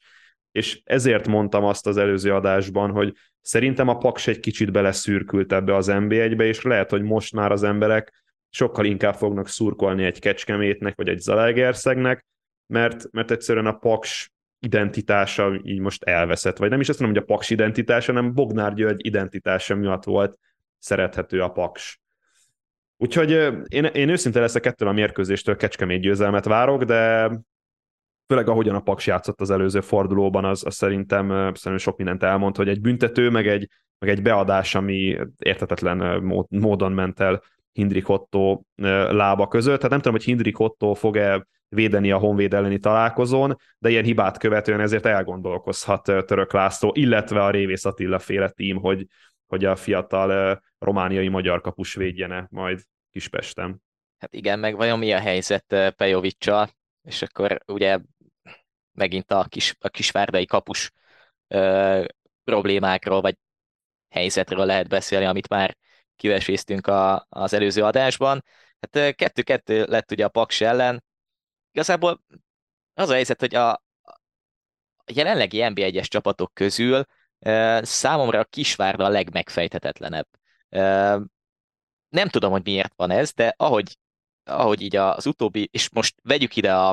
és ezért mondtam azt az előző adásban, hogy szerintem a Paks egy kicsit beleszürkült ebbe az NB1-be, és lehet, hogy most már az emberek sokkal inkább fognak szurkolni egy Kecskemétnek, vagy egy Zalaegerszegnek, mert, mert egyszerűen a Paks identitása így most elveszett, vagy nem is azt mondom, hogy a Paks identitása, hanem Bognár György identitása miatt volt szerethető a Paks. Úgyhogy én, én őszinte leszek ettől a mérkőzéstől kecskemét győzelmet várok, de főleg ahogyan a Paks játszott az előző fordulóban, az, az szerintem, szerintem sok mindent elmond, hogy egy büntető, meg egy, meg egy beadás, ami értetetlen módon ment el Hindrik Otto lába között. Tehát nem tudom, hogy Hindrik Otto fog-e védeni a Honvéd elleni találkozón, de ilyen hibát követően ezért elgondolkozhat Török László, illetve a Révész Attila féle tím, hogy, hogy a fiatal romániai magyar kapus védjene majd Kispestem. Hát igen, meg vajon mi a helyzet Pejovicsal, és akkor ugye megint a, kis, a kisvárdai kapus ö, problémákról, vagy helyzetről lehet beszélni, amit már kiveséztünk a, az előző adásban. Hát kettő-kettő lett ugye a Paks ellen. Igazából az a helyzet, hogy a jelenlegi NB1-es csapatok közül Számomra a Kisvárda a legmegfejthetetlenebb. Nem tudom, hogy miért van ez, de ahogy, ahogy így az utóbbi, és most vegyük ide a,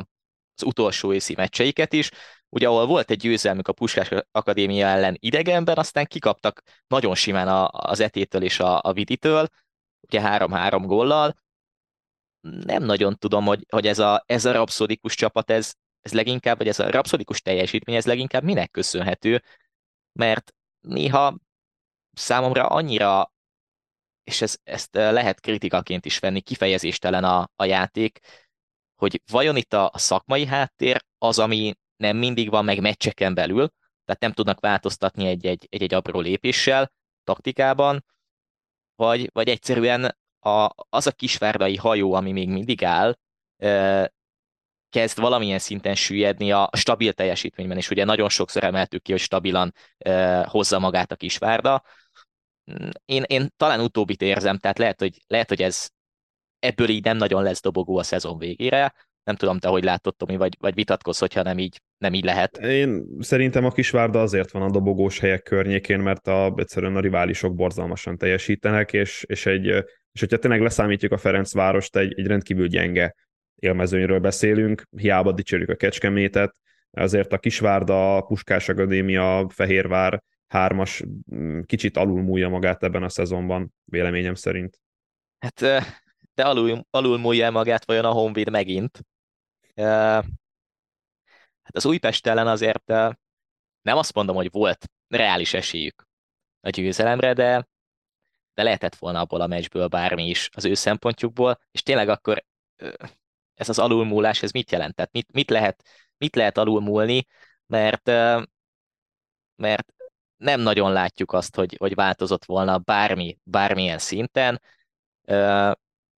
az utolsó észi meccseiket is, ugye ahol volt egy győzelmük a Puskás Akadémia ellen idegenben, aztán kikaptak nagyon simán a, az etétől és a, a viditől, ugye három-három góllal. Nem nagyon tudom, hogy, hogy ez, a, ez a rapszodikus csapat, ez, ez leginkább, vagy ez a rapszodikus teljesítmény, ez leginkább minek köszönhető, mert néha számomra annyira, és ez, ezt eh, lehet kritikaként is venni, kifejezéstelen a, a játék, hogy vajon itt a, a szakmai háttér az, ami nem mindig van meg meccseken belül, tehát nem tudnak változtatni egy-egy, egy-egy apró lépéssel, taktikában, vagy, vagy egyszerűen a, az a kisvárdai hajó, ami még mindig áll, kezd valamilyen szinten süllyedni a stabil teljesítményben, és ugye nagyon sokszor emeltük ki, hogy stabilan uh, hozza magát a kisvárda. Én, én talán utóbbit érzem, tehát lehet, hogy, lehet, hogy ez ebből így nem nagyon lesz dobogó a szezon végére. Nem tudom, te hogy látod, Tomi, vagy, vagy vitatkozz, hogyha nem így, nem így lehet. Én szerintem a Kisvárda azért van a dobogós helyek környékén, mert a, egyszerűen a riválisok borzalmasan teljesítenek, és, és, egy, és hogyha tényleg leszámítjuk a Ferencvárost, egy, egy rendkívül gyenge élmezőnyről beszélünk, hiába dicsérjük a Kecskemétet, azért a Kisvárda, Puskás Akadémia, Fehérvár hármas mm, kicsit alulmúlja magát ebben a szezonban, véleményem szerint. Hát de alul, alulmúlja magát vajon a Honvéd megint. Hát az Újpest ellen azért nem azt mondom, hogy volt reális esélyük a győzelemre, de, de lehetett volna abból a meccsből bármi is az ő szempontjukból, és tényleg akkor ez az alulmúlás, ez mit jelent? Mit, mit, lehet, mit lehet alulmúlni, mert, mert nem nagyon látjuk azt, hogy, hogy változott volna bármi, bármilyen szinten.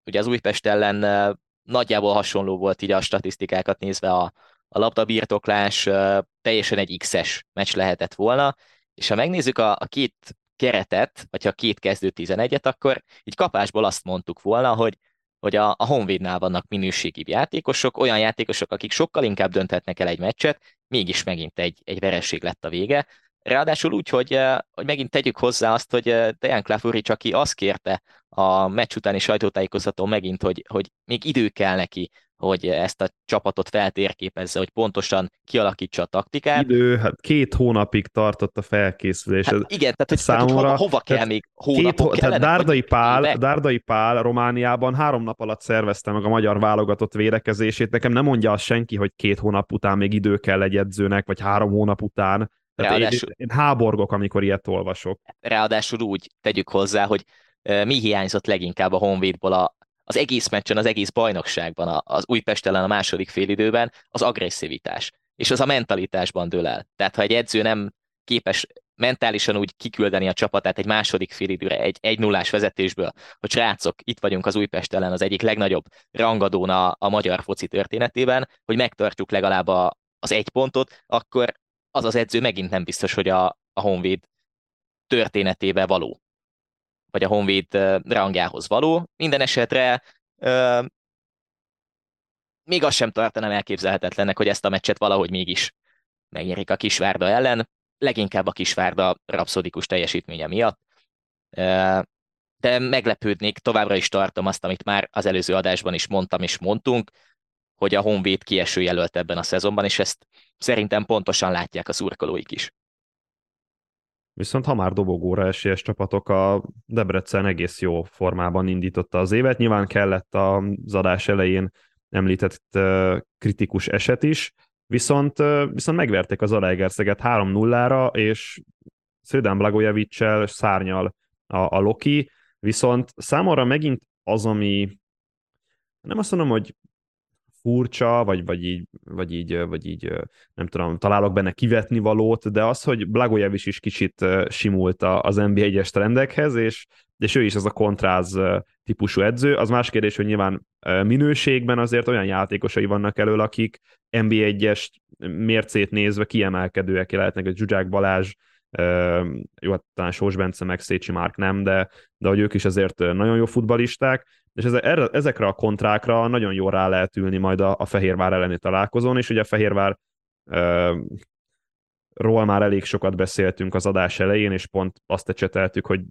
Ugye az Újpest ellen nagyjából hasonló volt így a statisztikákat nézve a, a labdabirtoklás, teljesen egy X-es meccs lehetett volna, és ha megnézzük a, a két keretet, vagy ha két kezdő 11-et, akkor így kapásból azt mondtuk volna, hogy hogy a, a Honvédnál vannak minőségi játékosok, olyan játékosok, akik sokkal inkább dönthetnek el egy meccset, mégis megint egy, egy vereség lett a vége. Ráadásul úgy, hogy, eh, hogy megint tegyük hozzá azt, hogy eh, Dejan Klafuric, aki azt kérte a meccs utáni sajtótájékoztatón megint, hogy, hogy még idő kell neki, hogy ezt a csapatot feltérképezze, hogy pontosan kialakítsa a taktikát. Idő, hát két hónapig tartott a felkészülés. Hát igen, tehát hogy, számomra, tehát, hova, hova kell tehát még hónapok két, tehát Dárdai Pál, Dárdai Pál Romániában három nap alatt szervezte meg a magyar válogatott védekezését. Nekem nem mondja azt senki, hogy két hónap után még idő kell egy edzőnek, vagy három hónap után. Tehát Ráadásul, én, én háborgok, amikor ilyet olvasok. Ráadásul úgy tegyük hozzá, hogy mi hiányzott leginkább a Honvédból a, az egész meccsen, az egész bajnokságban, az Újpest ellen a második félidőben az agresszivitás. És az a mentalitásban dől el. Tehát ha egy edző nem képes mentálisan úgy kiküldeni a csapatát egy második félidőre, egy, egy nullás vezetésből, hogy srácok, itt vagyunk az Újpest ellen az egyik legnagyobb rangadón a, a magyar foci történetében, hogy megtartjuk legalább a, az egy pontot, akkor az az edző megint nem biztos, hogy a, a Honvéd történetébe való vagy a Honvéd rangjához való. Minden esetre euh, még azt sem tartanám elképzelhetetlennek, hogy ezt a meccset valahogy mégis megnyerik a Kisvárda ellen, leginkább a Kisvárda rapszodikus teljesítménye miatt. De meglepődnék, továbbra is tartom azt, amit már az előző adásban is mondtam és mondtunk, hogy a Honvéd kieső jelölt ebben a szezonban, és ezt szerintem pontosan látják a szurkolóik is. Viszont ha már dobogóra esélyes csapatok, a Debrecen egész jó formában indította az évet. Nyilván kellett az adás elején említett kritikus eset is, viszont, viszont megverték az Alegerszeget 3-0-ra, és Szödán Blagojevicsel szárnyal a, a Loki, viszont számomra megint az, ami nem azt mondom, hogy furcsa, vagy, vagy, így, vagy, így, vagy így, nem tudom, találok benne kivetni valót, de az, hogy Blagojevic is kicsit simult az NBA-es trendekhez, és, és ő is az a kontráz típusú edző. Az más kérdés, hogy nyilván minőségben azért olyan játékosai vannak elől, akik NBA-es mércét nézve kiemelkedőek lehetnek, egy Zsuzsák Balázs, jó, hát talán Sós Bence meg Szécsi Márk nem, de, de hogy ők is azért nagyon jó futbalisták, és erre, ezekre a kontrákra nagyon jól rá lehet ülni majd a, a Fehérvár elleni találkozón, és ugye a Fehérvár uh, ról már elég sokat beszéltünk az adás elején, és pont azt ecseteltük, hogy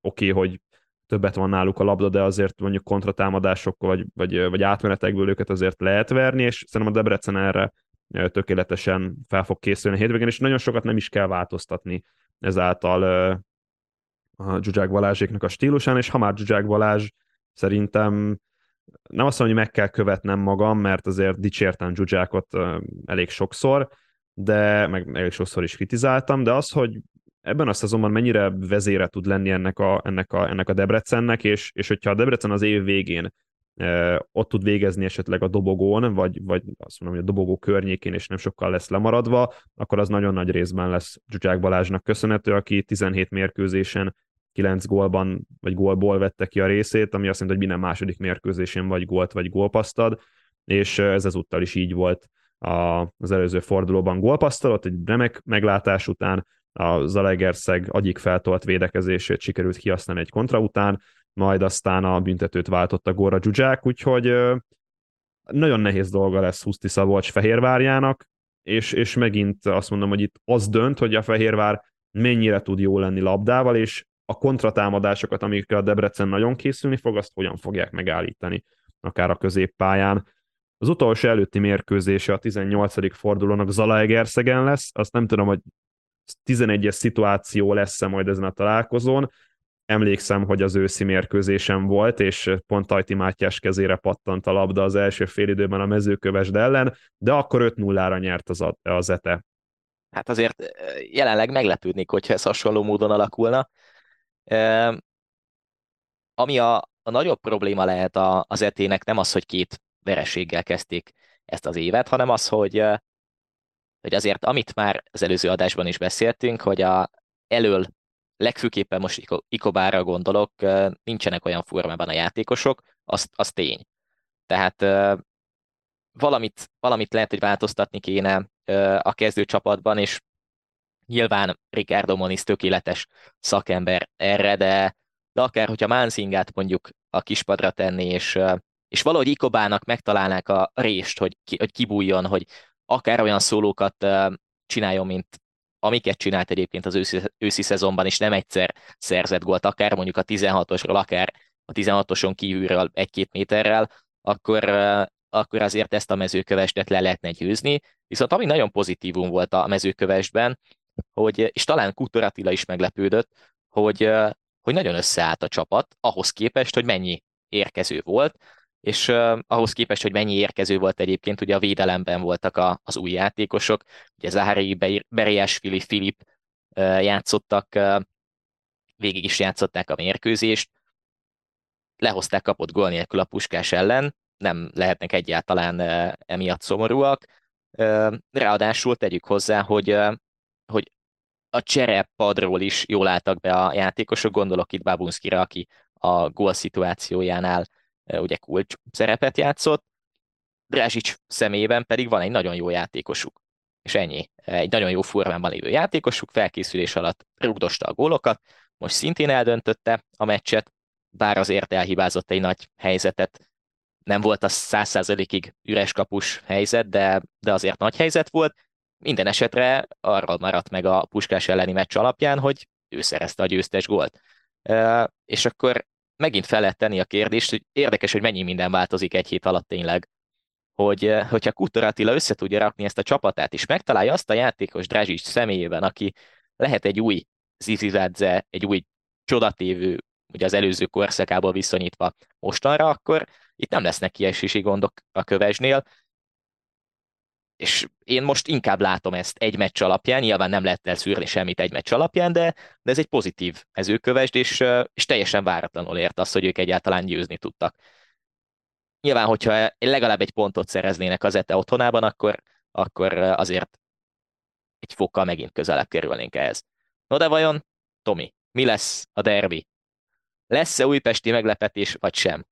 oké, okay, hogy többet van náluk a labda, de azért mondjuk kontratámadásokkal vagy, vagy, vagy átmenetekből őket azért lehet verni, és szerintem a Debrecen erre tökéletesen fel fog készülni a hétvégén, és nagyon sokat nem is kell változtatni ezáltal a Zsuzsák Balázséknak a stílusán, és ha már Zsuzsák Balázs szerintem nem azt mondom, hogy meg kell követnem magam, mert azért dicsértem Zsuzsákot elég sokszor, de meg elég sokszor is kritizáltam, de az, hogy ebben a szezonban mennyire vezére tud lenni ennek a, ennek a, ennek a Debrecennek, és, és hogyha a Debrecen az év végén ott tud végezni esetleg a dobogón, vagy, vagy azt mondom, hogy a dobogó környékén, és nem sokkal lesz lemaradva, akkor az nagyon nagy részben lesz Zsuzsák Balázsnak köszönhető, aki 17 mérkőzésen 9 gólban, vagy gólból vette ki a részét, ami azt jelenti, hogy minden második mérkőzésén vagy gólt, vagy gólpasztad, és ez ezúttal is így volt a, az előző fordulóban. Gólpasztalott, egy remek meglátás után a Zalegerszeg agyik feltolt védekezését sikerült kihasználni egy kontra után, majd aztán a büntetőt váltott a Góra Zsuzsák, úgyhogy nagyon nehéz dolga lesz Huszti Szabolcs Fehérvárjának, és, és megint azt mondom, hogy itt az dönt, hogy a Fehérvár mennyire tud jó lenni labdával, és a kontratámadásokat, amikre a Debrecen nagyon készülni fog, azt hogyan fogják megállítani, akár a középpályán. Az utolsó előtti mérkőzése a 18. fordulónak Zalaegerszegen lesz, azt nem tudom, hogy 11-es szituáció lesz-e majd ezen a találkozón. Emlékszem, hogy az őszi mérkőzésem volt, és pont Tajti Mátyás kezére pattant a labda az első félidőben a mezőkövesd ellen, de akkor 5-0-ra nyert az, az ETE. Hát azért jelenleg meglepődnék, hogyha ez hasonló módon alakulna. Ami a, a nagyobb probléma lehet a, az etének nem az, hogy két vereséggel kezdték ezt az évet, hanem az, hogy, hogy azért amit már az előző adásban is beszéltünk, hogy a elől legfőképpen most Ikobára gondolok, nincsenek olyan formában a játékosok, az, az tény. Tehát valamit, valamit lehet, hogy változtatni kéne a kezdőcsapatban, és Nyilván Ricardo Moniz tökéletes szakember erre, de, de akár, hogyha Manzingát mondjuk a kispadra tenni, és, és valahogy Ikobának megtalálnák a rést, hogy, ki, hogy kibújjon, hogy akár olyan szólókat csináljon, mint amiket csinált egyébként az őszi, őszi szezonban, és nem egyszer szerzett gólt, akár mondjuk a 16-osról, akár a 16-oson kívülről egy-két méterrel, akkor akkor azért ezt a mezőkövesdet le lehetne győzni. Viszont ami nagyon pozitívum volt a mezőkövesben, hogy, és talán Kutor Attila is meglepődött, hogy, hogy nagyon összeállt a csapat, ahhoz képest, hogy mennyi érkező volt, és uh, ahhoz képest, hogy mennyi érkező volt egyébként, ugye a védelemben voltak a, az új játékosok, ugye Záhari, Fili, Filip uh, játszottak, uh, végig is játszották a mérkőzést, lehozták kapott gól nélkül a puskás ellen, nem lehetnek egyáltalán uh, emiatt szomorúak. Uh, ráadásul tegyük hozzá, hogy, uh, hogy a cserepadról is jól álltak be a játékosok, gondolok itt Babunskira, aki a gól szituációjánál ugye kulcs szerepet játszott, Drázsics személyében pedig van egy nagyon jó játékosuk. És ennyi. Egy nagyon jó formában lévő játékosuk, felkészülés alatt rugdosta a gólokat, most szintén eldöntötte a meccset, bár azért elhibázott egy nagy helyzetet. Nem volt az százszázalékig üres kapus helyzet, de, de azért nagy helyzet volt. Minden esetre arról maradt meg a Puskás elleni meccs alapján, hogy ő szerezte a győztes gólt. És akkor megint fel lehet tenni a kérdést, hogy érdekes, hogy mennyi minden változik egy hét alatt tényleg. Hogy, hogyha Kutor Attila össze tudja rakni ezt a csapatát, és megtalálja azt a játékos Drazsics személyében, aki lehet egy új Zizizadze, egy új csodatévő, ugye az előző korszakából viszonyítva mostanra, akkor itt nem lesznek kiesési gondok a kövesnél, és én most inkább látom ezt egy meccs alapján, nyilván nem lehet elszűrni semmit egy meccs alapján, de, de ez egy pozitív mezőkövesd, és, és teljesen váratlanul ért az, hogy ők egyáltalán győzni tudtak. Nyilván, hogyha legalább egy pontot szereznének az ETE otthonában, akkor, akkor azért egy fokkal megint közelebb kerülnénk ehhez. No de vajon, Tomi, mi lesz a derbi? Lesz-e újpesti meglepetés, vagy sem?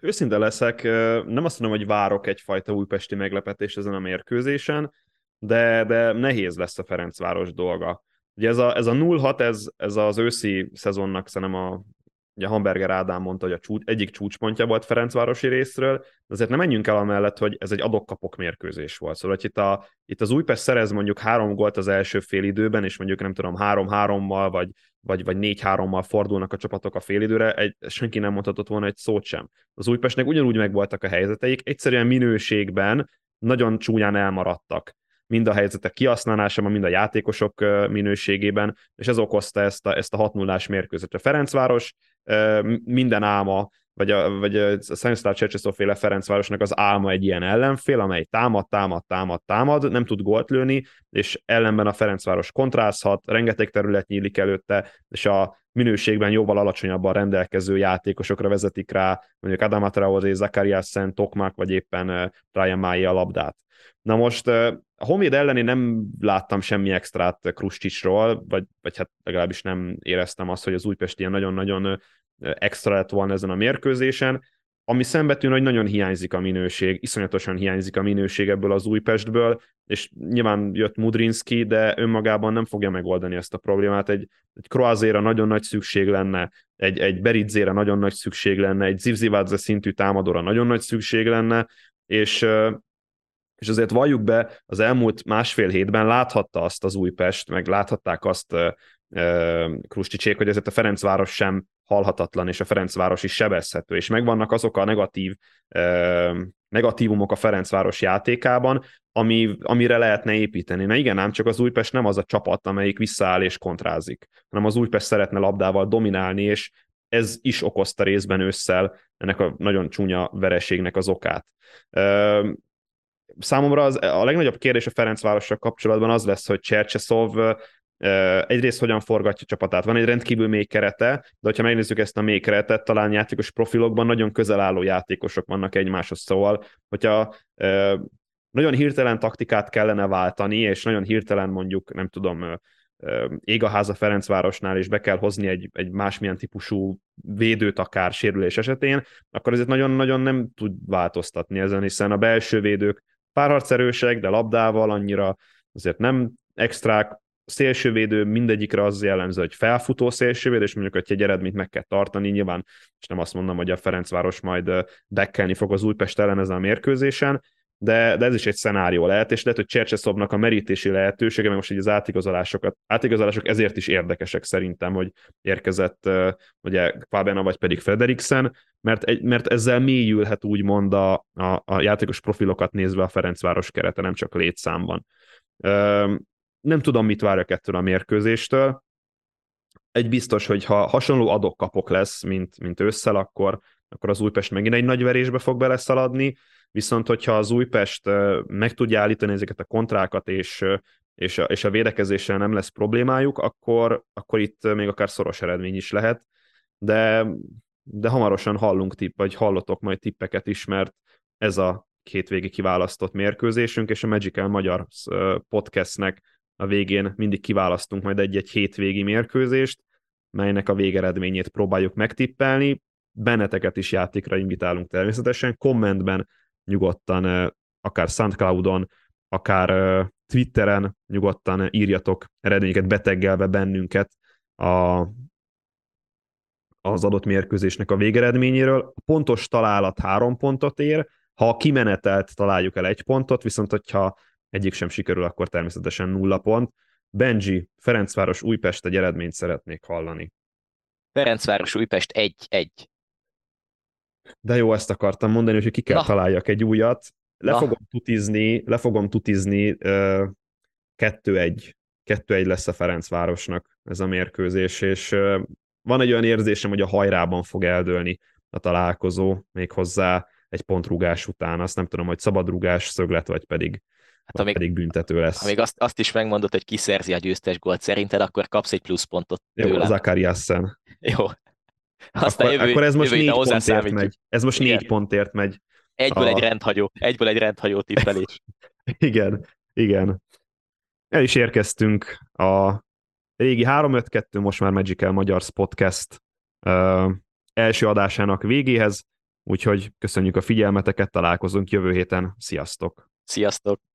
Őszinte leszek, nem azt mondom, hogy várok egyfajta újpesti meglepetést ezen a mérkőzésen, de, de nehéz lesz a Ferencváros dolga. Ugye ez a, ez a 0-6, ez, ez az őszi szezonnak szerintem a ugye Hamburger Ádám mondta, hogy a csúcs, egyik csúcspontja volt Ferencvárosi részről, de azért nem menjünk el amellett, hogy ez egy adok-kapok mérkőzés volt. Szóval, hogy itt, a, itt az Újpest szerez mondjuk három gólt az első fél időben, és mondjuk nem tudom, három-hárommal, vagy, vagy, vagy négy-hárommal fordulnak a csapatok a félidőre, egy, senki nem mondhatott volna egy szót sem. Az Újpestnek ugyanúgy megvoltak a helyzeteik, egyszerűen minőségben nagyon csúnyán elmaradtak mind a helyzetek kihasználásában, mind a játékosok minőségében, és ez okozta ezt a, ezt a 6 0 mérkőzetet. A Ferencváros minden álma, vagy a, vagy a Stanislav Csercseszóféle Ferencvárosnak az álma egy ilyen ellenfél, amely támad, támad, támad, támad, nem tud gólt lőni, és ellenben a Ferencváros kontrázhat, rengeteg terület nyílik előtte, és a minőségben jóval alacsonyabban rendelkező játékosokra vezetik rá, mondjuk Adama Traoré, Zacharias Szent, Tokmak, vagy éppen Ryan Mai a labdát. Na most a Homid ellen én nem láttam semmi extrát Kruscsicsról, vagy, vagy hát legalábbis nem éreztem azt, hogy az Újpest ilyen nagyon-nagyon extra lett volna ezen a mérkőzésen. Ami szembetűn, hogy nagyon hiányzik a minőség, iszonyatosan hiányzik a minőség ebből az Újpestből, és nyilván jött Mudrinski, de önmagában nem fogja megoldani ezt a problémát. Egy, egy Kroazéra nagyon nagy szükség lenne, egy, egy Beridzére nagyon nagy szükség lenne, egy Zivzivadze szintű támadóra nagyon nagy szükség lenne, és és azért valljuk be, az elmúlt másfél hétben láthatta azt az Újpest, meg láthatták azt Krusticsék, hogy ezért a Ferencváros sem halhatatlan, és a Ferencváros is sebezhető, és megvannak azok a negatív negatívumok a Ferencváros játékában, ami, amire lehetne építeni. Na igen, ám csak az Újpest nem az a csapat, amelyik visszaáll és kontrázik, hanem az Újpest szeretne labdával dominálni, és ez is okozta részben ősszel ennek a nagyon csúnya vereségnek az okát számomra az, a legnagyobb kérdés a Ferencvárossal kapcsolatban az lesz, hogy Csercseszov egyrészt hogyan forgatja a csapatát. Van egy rendkívül mély kerete, de hogyha megnézzük ezt a mély keretet, talán játékos profilokban nagyon közel álló játékosok vannak egymáshoz, szóval, hogyha nagyon hirtelen taktikát kellene váltani, és nagyon hirtelen mondjuk, nem tudom, ég a háza Ferencvárosnál, és be kell hozni egy, egy másmilyen típusú védőt akár sérülés esetén, akkor ezért nagyon-nagyon nem tud változtatni ezen, hiszen a belső védők párharcerősek, de labdával annyira azért nem extrák, szélsővédő mindegyikre az jellemző, hogy felfutó szélsővédő, és mondjuk, hogy egy eredményt meg kell tartani, nyilván, és nem azt mondom, hogy a Ferencváros majd bekkelni fog az Újpest ellen ezen a mérkőzésen, de, de ez is egy szenárió lehet, és lehet, hogy Csercseszobnak a merítési lehetősége, mert most így az átigazolásokat, átigazolások ezért is érdekesek szerintem, hogy érkezett ugye Fabena vagy pedig Frederiksen, mert, mert ezzel mélyülhet úgymond a, a, a játékos profilokat nézve a Ferencváros kerete, nem csak létszámban. Nem tudom, mit várjak ettől a mérkőzéstől. Egy biztos, hogy ha hasonló adok-kapok lesz, mint, mint ősszel, akkor, akkor az Újpest megint egy nagy verésbe fog beleszaladni, viszont hogyha az Újpest meg tudja állítani ezeket a kontrákat, és, és, a, és a védekezéssel nem lesz problémájuk, akkor, akkor itt még akár szoros eredmény is lehet, de, de hamarosan hallunk tipp, vagy hallotok majd tippeket is, mert ez a hétvégi kiválasztott mérkőzésünk, és a Magical Magyar podcastnek a végén mindig kiválasztunk majd egy-egy hétvégi mérkőzést, melynek a végeredményét próbáljuk megtippelni. Benneteket is játékra invitálunk természetesen. Kommentben nyugodtan, akár SoundCloudon, akár Twitteren nyugodtan írjatok eredményeket beteggelve bennünket a, az adott mérkőzésnek a végeredményéről. A pontos találat három pontot ér, ha a kimenetelt találjuk el egy pontot, viszont hogyha egyik sem sikerül, akkor természetesen nulla pont. Benji, Ferencváros, Újpest egy eredményt szeretnék hallani. Ferencváros, Újpest 1-1. De jó, ezt akartam mondani, hogy ki kell Na. találjak egy újat. Le Na. fogom tutizni, le fogom tutizni uh, 2-1. 2-1 lesz a Ferencvárosnak ez a mérkőzés, és van egy olyan érzésem, hogy a hajrában fog eldőlni a találkozó, még hozzá egy pontrugás után. Azt nem tudom, hogy szabadrugás, szöglet, vagy pedig, hát, amíg, pedig büntető lesz. Amíg azt, azt is megmondod, hogy kiszerzi a győztes gólt szerinted, akkor kapsz egy pluszpontot tőlem. Jó, Zakariassen. Jó. Aztán akkor, jövő, akkor ez most négy pontért megy. Ez most Igen. négy pontért megy. Egyből a... egy rendhagyó, egyből egy rendhagyó tippelés. igen, igen. El is érkeztünk a régi 352, most már Magical Magyar Podcast uh, első adásának végéhez, úgyhogy köszönjük a figyelmeteket, találkozunk jövő héten, sziasztok! Sziasztok!